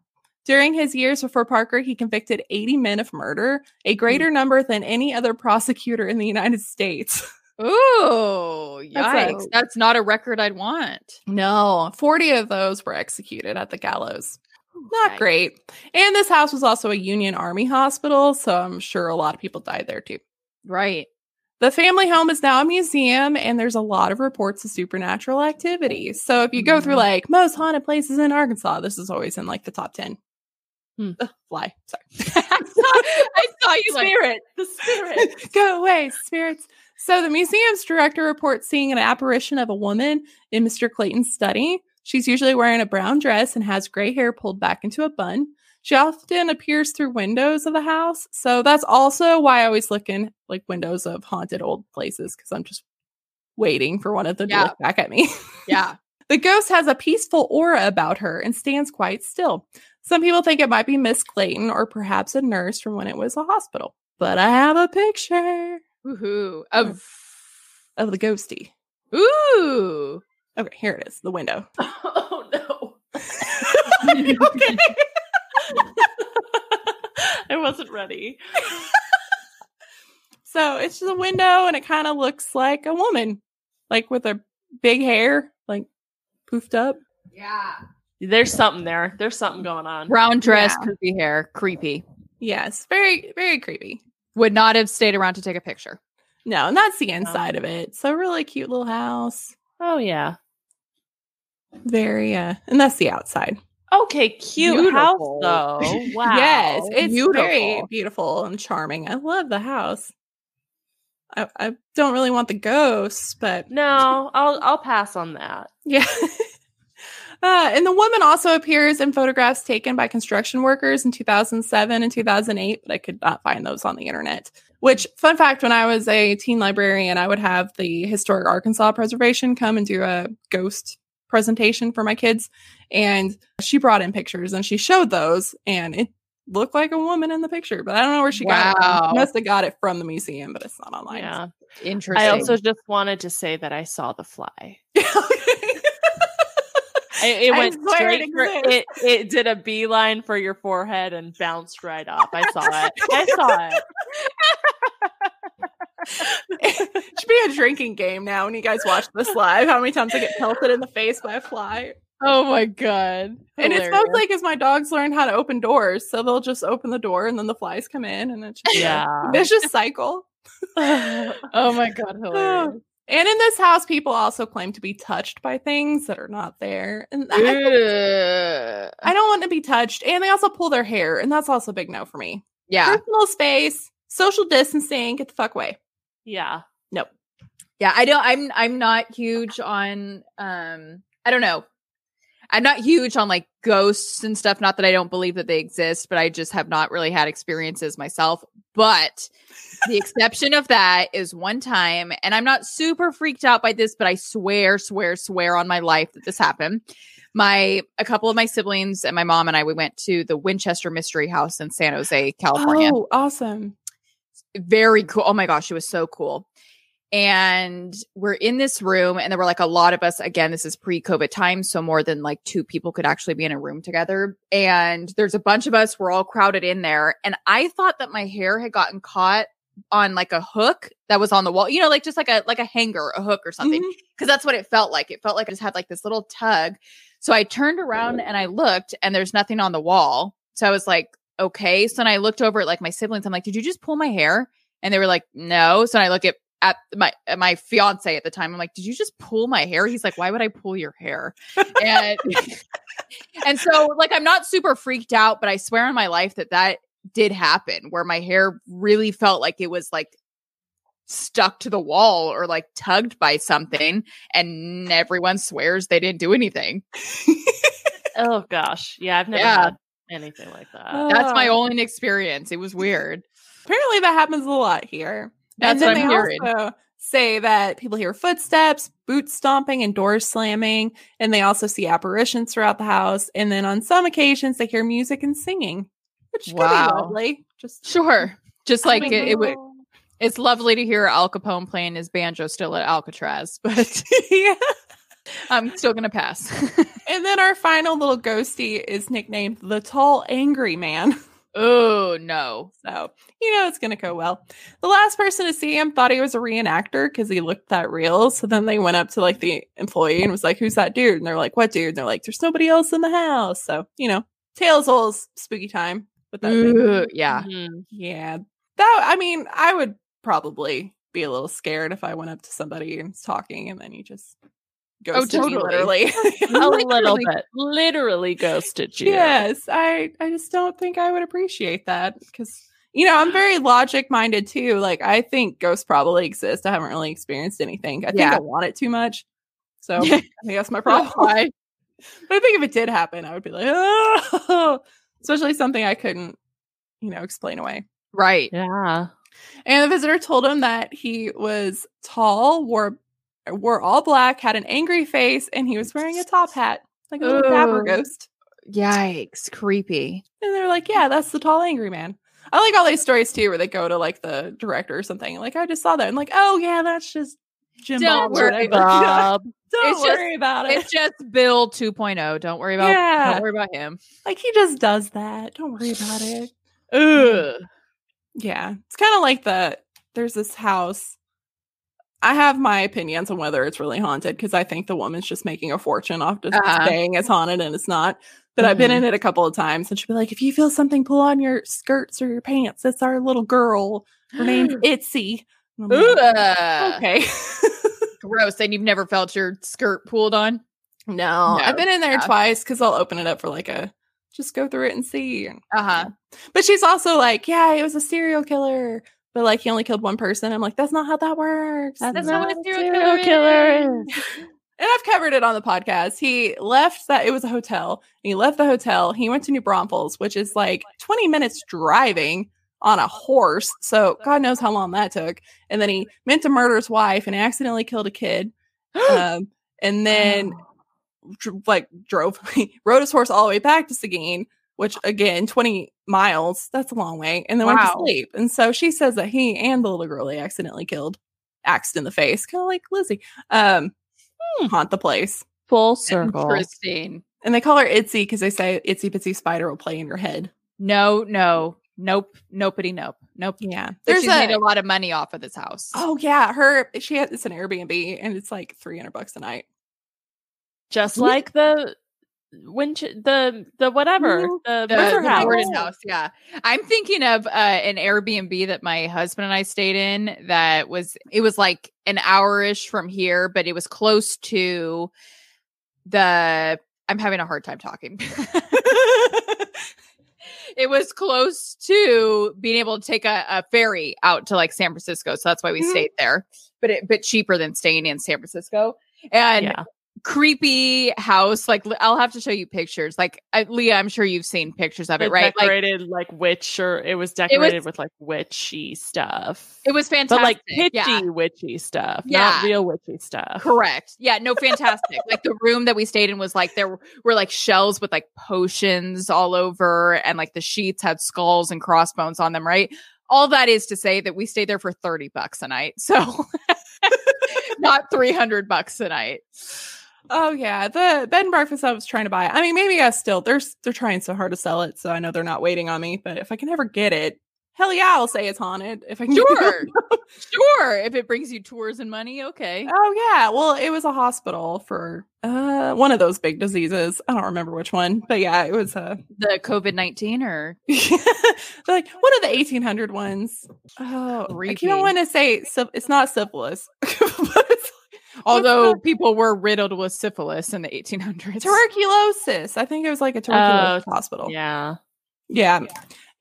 During his years before Parker, he convicted 80 men of murder, a hmm. greater number than any other prosecutor in the United States. Ooh, That's a- yikes. That's not a record I'd want. No, 40 of those were executed at the gallows. Not Yikes. great. And this house was also a Union Army hospital, so I'm sure a lot of people died there too. Right. The family home is now a museum, and there's a lot of reports of supernatural activity. So if you go through Mhm. like most haunted places in Arkansas, this is always in like the top 10. Hmm. Ugh, fly. Sorry. (laughs) (laughs) I saw you like the spirit. (laughs) go away, spirits. So the museum's director reports seeing an apparition of a woman in Mr. Clayton's study. She's usually wearing a brown dress and has gray hair pulled back into a bun. She often appears through windows of the house. So that's also why I always look in like windows of haunted old places because I'm just waiting for one of them Yeah. to look back at me. Yeah. (laughs) the ghost has a peaceful aura about her and stands quite still. Some people think it might be Miss Clayton or perhaps a nurse from when it was a hospital. But I have a picture Woohoo. Of of the ghosty. ooh. Okay, here it is, the window. (laughs) oh no. (laughs) (laughs) okay. I wasn't ready. So it's just a window and it kind of looks like a woman, like with her big hair, like poofed up. Yeah. There's something there. There's something going on. Brown dress, Yeah. creepy hair, creepy. Yes, very, very creepy. Would not have stayed around to take a picture. No, and that's the inside of it. So really cute little house. Oh yeah. Very uh and that's the outside. Okay, cute house though. (laughs) Wow. Yes, it's very beautiful. beautiful and charming. I love the house. I, I don't really want the ghosts, but no, I'll I'll pass on that. (laughs) yeah. Uh, and the woman also appears in photographs taken by construction workers in 2007 and 2008, but I could not find those on the internet. Which, fun fact, when I was a teen librarian, I would have the Historic Arkansas Preservation come and do a ghost presentation for my kids. And she brought in pictures and she showed those, and it looked like a woman in the picture, but I don't know where she got it. Wow. From. She must have got it from the museum, but it's not online. Yeah. Interesting. I also just wanted to say that I saw the fly. (laughs) I, it went swear it straight for, it. It did a beeline for your forehead and bounced right off. I saw it. I (laughs) saw it. it should be a drinking game now when you guys watch this live. How many times I get pelted in the face by a fly? oh my god. And it's Hilarious. mostly because my dogs learn how to open doors. So they'll just open the door and then the flies come in and it's just Yeah. a vicious cycle. (laughs) Oh my god, hilarious. And in this house, people also claim to be touched by things that are not there. And (laughs) I, Ugh. I don't want to be touched. And they also pull their hair. And that's also a big no for me. yeah. Personal space, social distancing, get the fuck away. yeah. Nope. Yeah, I don't I'm I'm not huge on um I don't know. I'm not huge on like ghosts and stuff. Not that I don't believe that they exist, but I just have not really had experiences myself. But the (laughs) exception of that is one time, and I'm not super freaked out by this, but I swear, swear, swear on my life that this happened. My a couple of my siblings and my mom and I we went to the Winchester Mystery House in San Jose, California Oh, awesome. very cool. Oh my gosh, it was so cool. And we're in this room, and there were like a lot of us. Again, this is pre COVID time so more than like two people could actually be in a room together. And there's a bunch of us, we're all crowded in there. And I thought that my hair had gotten caught on like a hook that was on the wall, you know, like just like a like a hanger, a hook or something mm-hmm. because that's what it felt like. It felt like I just had like this little tug. So I turned around and I looked, and there's nothing on the wall. So I was like, okay. So then I looked over at like my siblings. I'm like, did you just pull my hair? And they were like, no. So then I look at at my at my fiance at the time. I'm like, did you just pull my hair? He's like, why would I pull your hair? And (laughs) and so like I'm not super freaked out, but I swear on my life that that did happen where my hair really felt like it was like stuck to the wall or like tugged by something and everyone swears they didn't do anything. Oh gosh. Yeah, I've never Yeah. had anything like that. Oh. That's my only experience. It was weird. Apparently, that happens a lot here. That's and what then I'm they hearing. also say that people hear footsteps, boots stomping, and doors slamming, and they also see apparitions throughout the house. And then on some occasions, they hear music and singing, which could be Wow. lovely. Just Sure. Just like it, it would it's lovely to hear Al Capone playing his banjo still at Alcatraz, (laughs) but (laughs) yeah. I'm still gonna pass. (laughs) And then our final little ghosty is nicknamed the Tall Angry Man. Oh no. So, you know, it's going to go well. The last person to see him thought he was a reenactor because he looked that real. So then they went up to like the employee and was like, Who's that dude? And they're like, What dude? And they're like, There's nobody else in the house. So, you know, Tails Hole's spooky time with that. Ooh, yeah. Mhm. Yeah. That, I mean, I would probably be a little scared if I went up to somebody and was talking and then you just Oh, ghosted me, totally. literally. (laughs) (laughs) A little bit. Literally ghosted you. Yes, I I just don't think I would appreciate that because you know I'm very logic minded too. Like I think ghosts probably exist. I haven't really experienced anything. I think Yeah. I want it too much, so (laughs) I think that's my problem. Why? but I think if it did happen, I would be like, oh, especially something I couldn't, you know, explain away. Right. Yeah. And the visitor told him that he was tall, wore wore all black, had an angry face, and he was wearing a top hat, like a little Ugh. ghost. Yikes, creepy. And they're like, yeah, that's the tall angry man. I like all these stories too, where they go to like the director or something. Like, I just saw that. And like, oh yeah, that's just Jim Don't Bob worry. (laughs) Bob. Don't It's just- worry about it. It's just Bill 2.0. Don't worry about Yeah. don't worry about him. Like he just does that. Don't worry about it. (sighs) Ugh. Yeah. It's kind of like the there's this house. I have my opinions on whether it's really haunted because I think the woman's just making a fortune off just Uh-huh. saying it's haunted and it's not. But I've been Mhm. in it a couple of times and she'll be like, if you feel something, pull on your skirts or your pants. It's our little girl. Her name's (gasps) Itzy. Like, okay. (laughs) Gross. And you've never felt your skirt pulled on? no, I've been in there Yeah. twice because I'll open it up for like a just go through it and see. Uh-huh. But she's also like, yeah, it was a serial killer, but like he only killed one person. I'm like, that's not how that works. That's And not not what a a serial serial killer killer is. (laughs) (laughs) I've covered it on the podcast. He left that it was a hotel. And he left the hotel. He went to New Braunfels, which is like 20 minutes driving on a horse. So God knows how long that took. And then he meant to murder his wife and accidentally killed a kid. (gasps) um, and then like drove, (laughs) he rode his horse all the way back to Seguin, which again, 20 miles, that's a long way, and then went to sleep. And so she says that he and the little girl they accidentally killed, axed in the face, kind of like Lizzie, um, haunt the place. Full circle. Interesting. And they call her Itsy because they say Itsy Bitsy Spider will play in your head. No, no, nope, nopity nope. Nope. Yeah. There's she's a, made a lot of money off of this house. oh yeah, her she has it's an Airbnb and it's like 300 bucks a night. Just like the winch the the whatever the, the, river the house. Borden house. Yeah, I'm thinking of uh, an Airbnb that my husband and I stayed in. That was it was like an hour ish from here, but it was close to the. I'm having a hard time talking. (laughs) it was close to being able to take a, a ferry out to like San Francisco, so that's why we Mhm. stayed there. But it but cheaper than staying in San Francisco. And yeah. Creepy house. Like I'll have to show you pictures. Like I, Leah, I'm sure you've seen pictures of it, It right? Decorated like, witch or it was decorated with like witchy stuff. it was fantastic. but like pitchy yeah. witchy stuff, Yeah. not real witchy stuff. Correct. Yeah, no, fantastic. like the room that we stayed in was like there were like shelves with like potions all over, and like the sheets had skulls and crossbones on them, right? All that is to say that we stayed there for 30 bucks a night. So (laughs) not 300 bucks a night. Oh yeah, the bed and breakfast I was trying to buy. I mean, maybe I still they're they're trying so hard to sell it, so I know they're not waiting on me. But if I can ever get it, hell yeah, I'll say it's haunted. If I can, Sure. (laughs) Sure. If it brings you tours and money, okay. oh yeah. Well, it was a hospital for uh one of those big diseases. I don't remember which one, but yeah, it was uh The COVID 19 or (laughs) like one of the eighteen hundred ones. Oh, I Creepy. don't want to say it's not syphilis, (laughs) although people were riddled with syphilis in the 1800s. tuberculosis. I think it was like a tuberculosis hospital. Yeah. Yeah.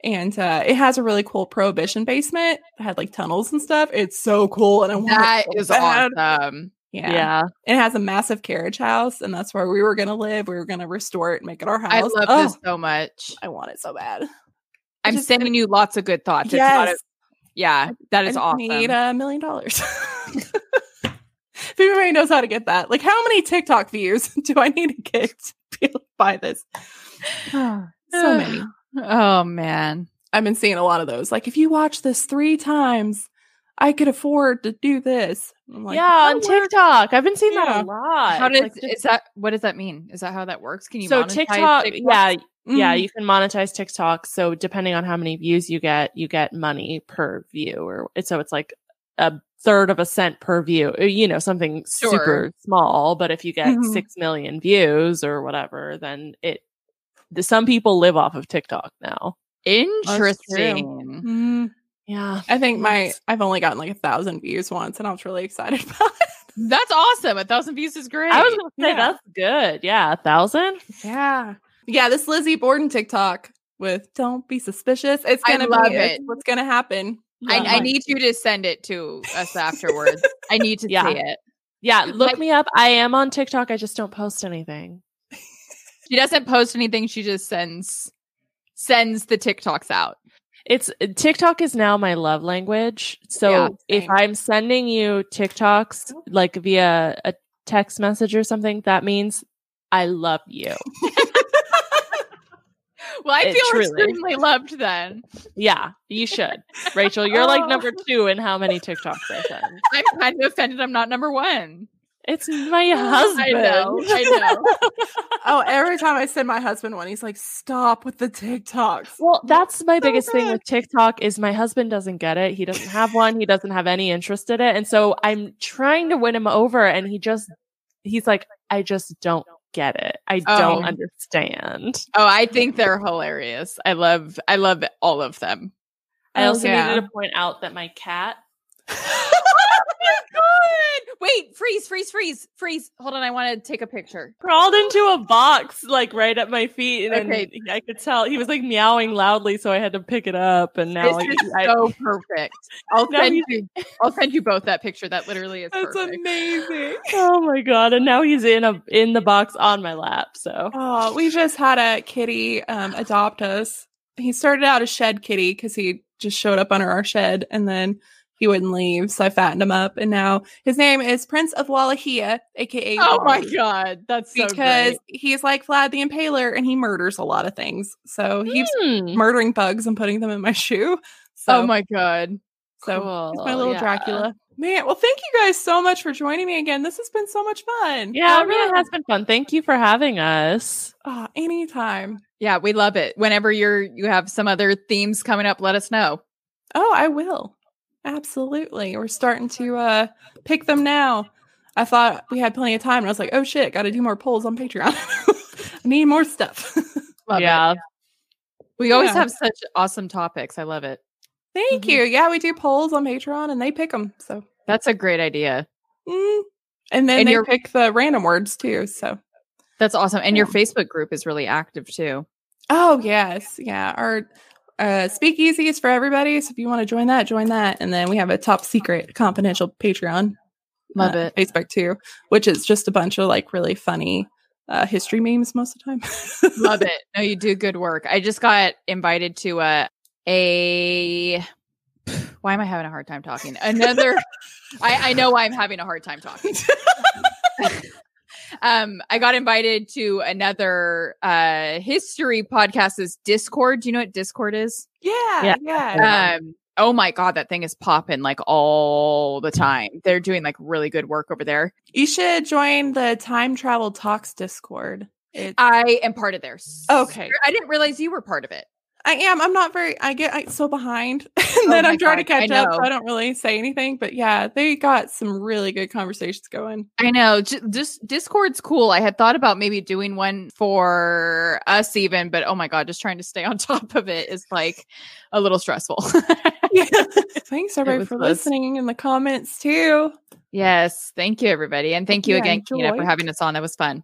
And uh, it has a really cool prohibition basement. It had like tunnels and stuff. It's so cool. And I want That it bad. awesome. Yeah. Yeah. It has a massive carriage house, and that's where we were gonna live. We were gonna restore it and make it our house. I love Oh, this so much. I want it so bad. I'm sending you lots of good thoughts. It's not a- Yes. yeah, that is I is awesome. need a million dollars. (laughs) if anybody knows how to get that, like how many TikTok views (laughs) do I need to get to be able to buy this? (sighs) so (sighs) many. oh man. I've been seeing a lot of those. Like, if you watch this three times, I could afford to do this. I'm like, yeah, on TikTok. I've been seeing Yeah. that a lot. How does Like, just- is that what does that mean? Is that how that works? Can you so monetize TikTok, TikTok? yeah, yeah, Mhm. you can monetize TikTok. So depending on how many views you get, you get money per view, or so it's like a third of a cent per view. uh, You know, something Sure. super small. But if you get Mhm. six million views or whatever, then it. The, some people live off of TikTok now. Interesting. Mhm. Yeah, I think my I've only gotten like a thousand views once, and I was really excited (laughs) about it. That's awesome. A thousand views is great. I was gonna say Yeah. that's good. Yeah, a thousand. Yeah, yeah. This Lizzie Borden TikTok with "Don't be suspicious." It's gonna love be it's it. what's gonna happen. I, I need you to send it to us afterwards. I need to (laughs) Yeah. see it. Yeah, look Like- me up. I am on TikTok. I just don't post anything. (laughs) She doesn't post anything. She just sends sends the TikToks out. It's uh, TikTok is now my love language. So Yeah, if. I'm sending you TikToks mm-hmm. like via a text message or something, that means I love you. (laughs) (laughs) Well, I It feel truly- extremely loved then. Yeah, you should. Rachel, you're like Oh. number two in how many TikToks I send. (laughs) I'm kind of offended I'm not number one. It's my (laughs) husband. I know. I know. Oh, every time I send my husband one, he's like, "Stop with the TikToks." Well, that's my biggest thing with TikTok is my husband doesn't get it. He doesn't have one. He doesn't have any interest in it. And so I'm trying to win him over and he just he's like, I just don't get it. I don't Oh. understand. Oh, I think they're hilarious. I love I love all of them. I Oh, also yeah. needed to point out that my cat God! (laughs) Wait, freeze, freeze, freeze, freeze. Hold on, I want to take a picture. crawled into a box like right at my feet and Okay. then I could tell he was like meowing loudly so I had to pick it up and now this like, is I, so perfect. I'll send you. I'll send you both that picture. That literally is That's perfect. amazing. oh my god and now he's in a in the box on my lap so Oh, we just had a kitty um, adopt us. He started out a shed kitty because he just showed up under our shed and then he wouldn't leave. So I fattened him up. And now his name is Prince of Wallachia, aka Oh my god, that's so Because great. he's like Vlad the Impaler and he murders a lot of things. So he's Hmm. murdering bugs and putting them in my shoe. So, oh my god. so he's my little yeah. Dracula. Man, well, thank you guys so much for joining me again. This has been so much fun. Yeah, it really has been fun. Thank you for having us. Oh, anytime. Yeah, we love it. Whenever you're you have some other themes coming up, let us know. Oh, I will. Absolutely. We're starting to uh pick them now. I thought we had plenty of time and I was like, oh shit, gotta do more polls on Patreon. (laughs) I need more stuff. (laughs) Love it. yeah. We always Yeah. have such awesome topics. I love it. Thank Mhm. you. Yeah, we do polls on Patreon and they pick them. So That's a great idea. mm. and then And they pick the random words too. So That's awesome. And your Facebook group is really active too. oh yes. Yeah. Our uh speakeasy is for everybody. So if you want to join that, join that. And then we have a top secret confidential Patreon. Love uh, it. Facebook too, which is just a bunch of like really funny uh history memes most of the time. (laughs) Love it. No, you do good work. I just got invited to a a why am I having a hard time talking? Another I, I know why I'm having a hard time talking. (laughs) um I got invited to another uh history podcast's Discord. Do you know what Discord is? Yeah, Yeah. yeah. Um oh my god, that thing is popping like all the time. They're doing like really good work over there. you should join the Time Travel Talks Discord. It's, I am part of theirs. Okay. I didn't realize you were part of it. I am. I'm not very. I get I, so behind, and (laughs) Oh then I'm trying to God, I catch up, so. I don't really say anything. But yeah, they got some really good conversations going. I know. Just Discord's cool. I had thought about maybe doing one for us even, but oh my god, just trying to stay on (laughs) top of it is like a little stressful. Yeah. (laughs) Thanks everybody for close. listening in the comments too. yes, thank you everybody, and thank you Yeah, again, Kina, for having us on. That was fun.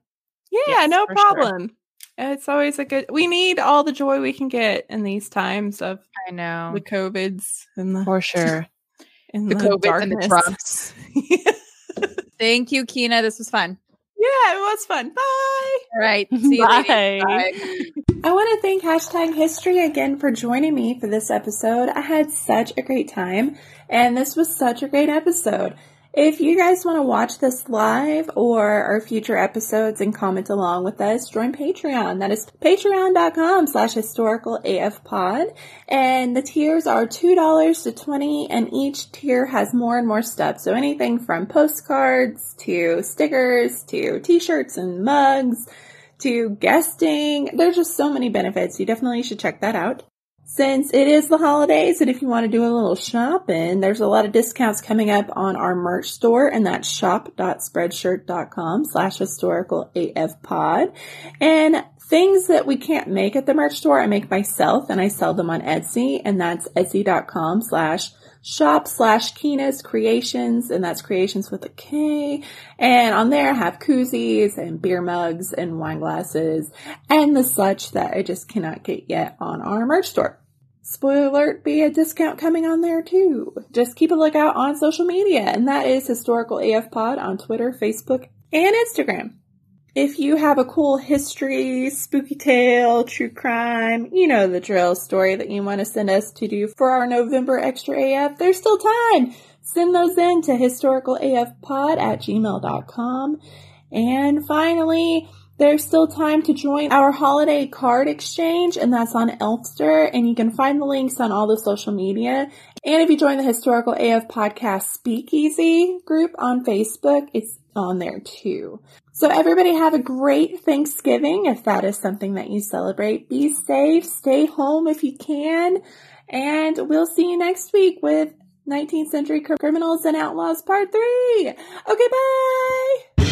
Yeah, Yes, no problem. sure. Problem. It's always a good. We need all the joy we can get in these times of I know the covids and the For sure. (laughs) and the COVID and the darkness. Trumps. (laughs) Thank you, Kina. This was fun. Yeah, it was fun. Bye. All right, (laughs) see you Bye. Bye. I want to thank hashtag history again for joining me for this episode. I had such a great time, and this was such a great episode. If you guys want to watch this live or our future episodes and comment along with us, join Patreon. That is patreon.com slash historical AF pod. And the tiers are $2 to 20 and each tier has more and more stuff. So anything from postcards to stickers to t-shirts and mugs to guesting. There's just so many benefits. You definitely should check that out. Since it is the holidays and if you want to do a little shopping, there's a lot of discounts coming up on our merch store and that's shop.spreadshirt.com slash historical AF pod. And things that we can't make at the merch store, I make myself and I sell them on Etsy and that's etsy.com slash shop slash Kina's creations and that's creations with a K. And on there I have koozies and beer mugs and wine glasses and the such that I just cannot get yet on our merch store. Spoiler alert, be a discount coming on there too. Just keep a lookout on social media and that is Historical AF Pod on Twitter, Facebook, and Instagram. If you have a cool history, spooky tale, true crime, you know the drill story that you want to send us to do for our November Extra AF, there's still time. Send those in to historicalafpod at gmail.com. And finally, there's still time to join our holiday card exchange, and that's on Elfster, and you can find the links on all the social media. And if you join the Historical AF Podcast Speakeasy group on Facebook, it's on there too. So everybody have a great Thanksgiving if that is something that you celebrate. Be safe, stay home if you can, and we'll see you next week with 19th Century Criminals and Outlaws Part 3. Okay, bye!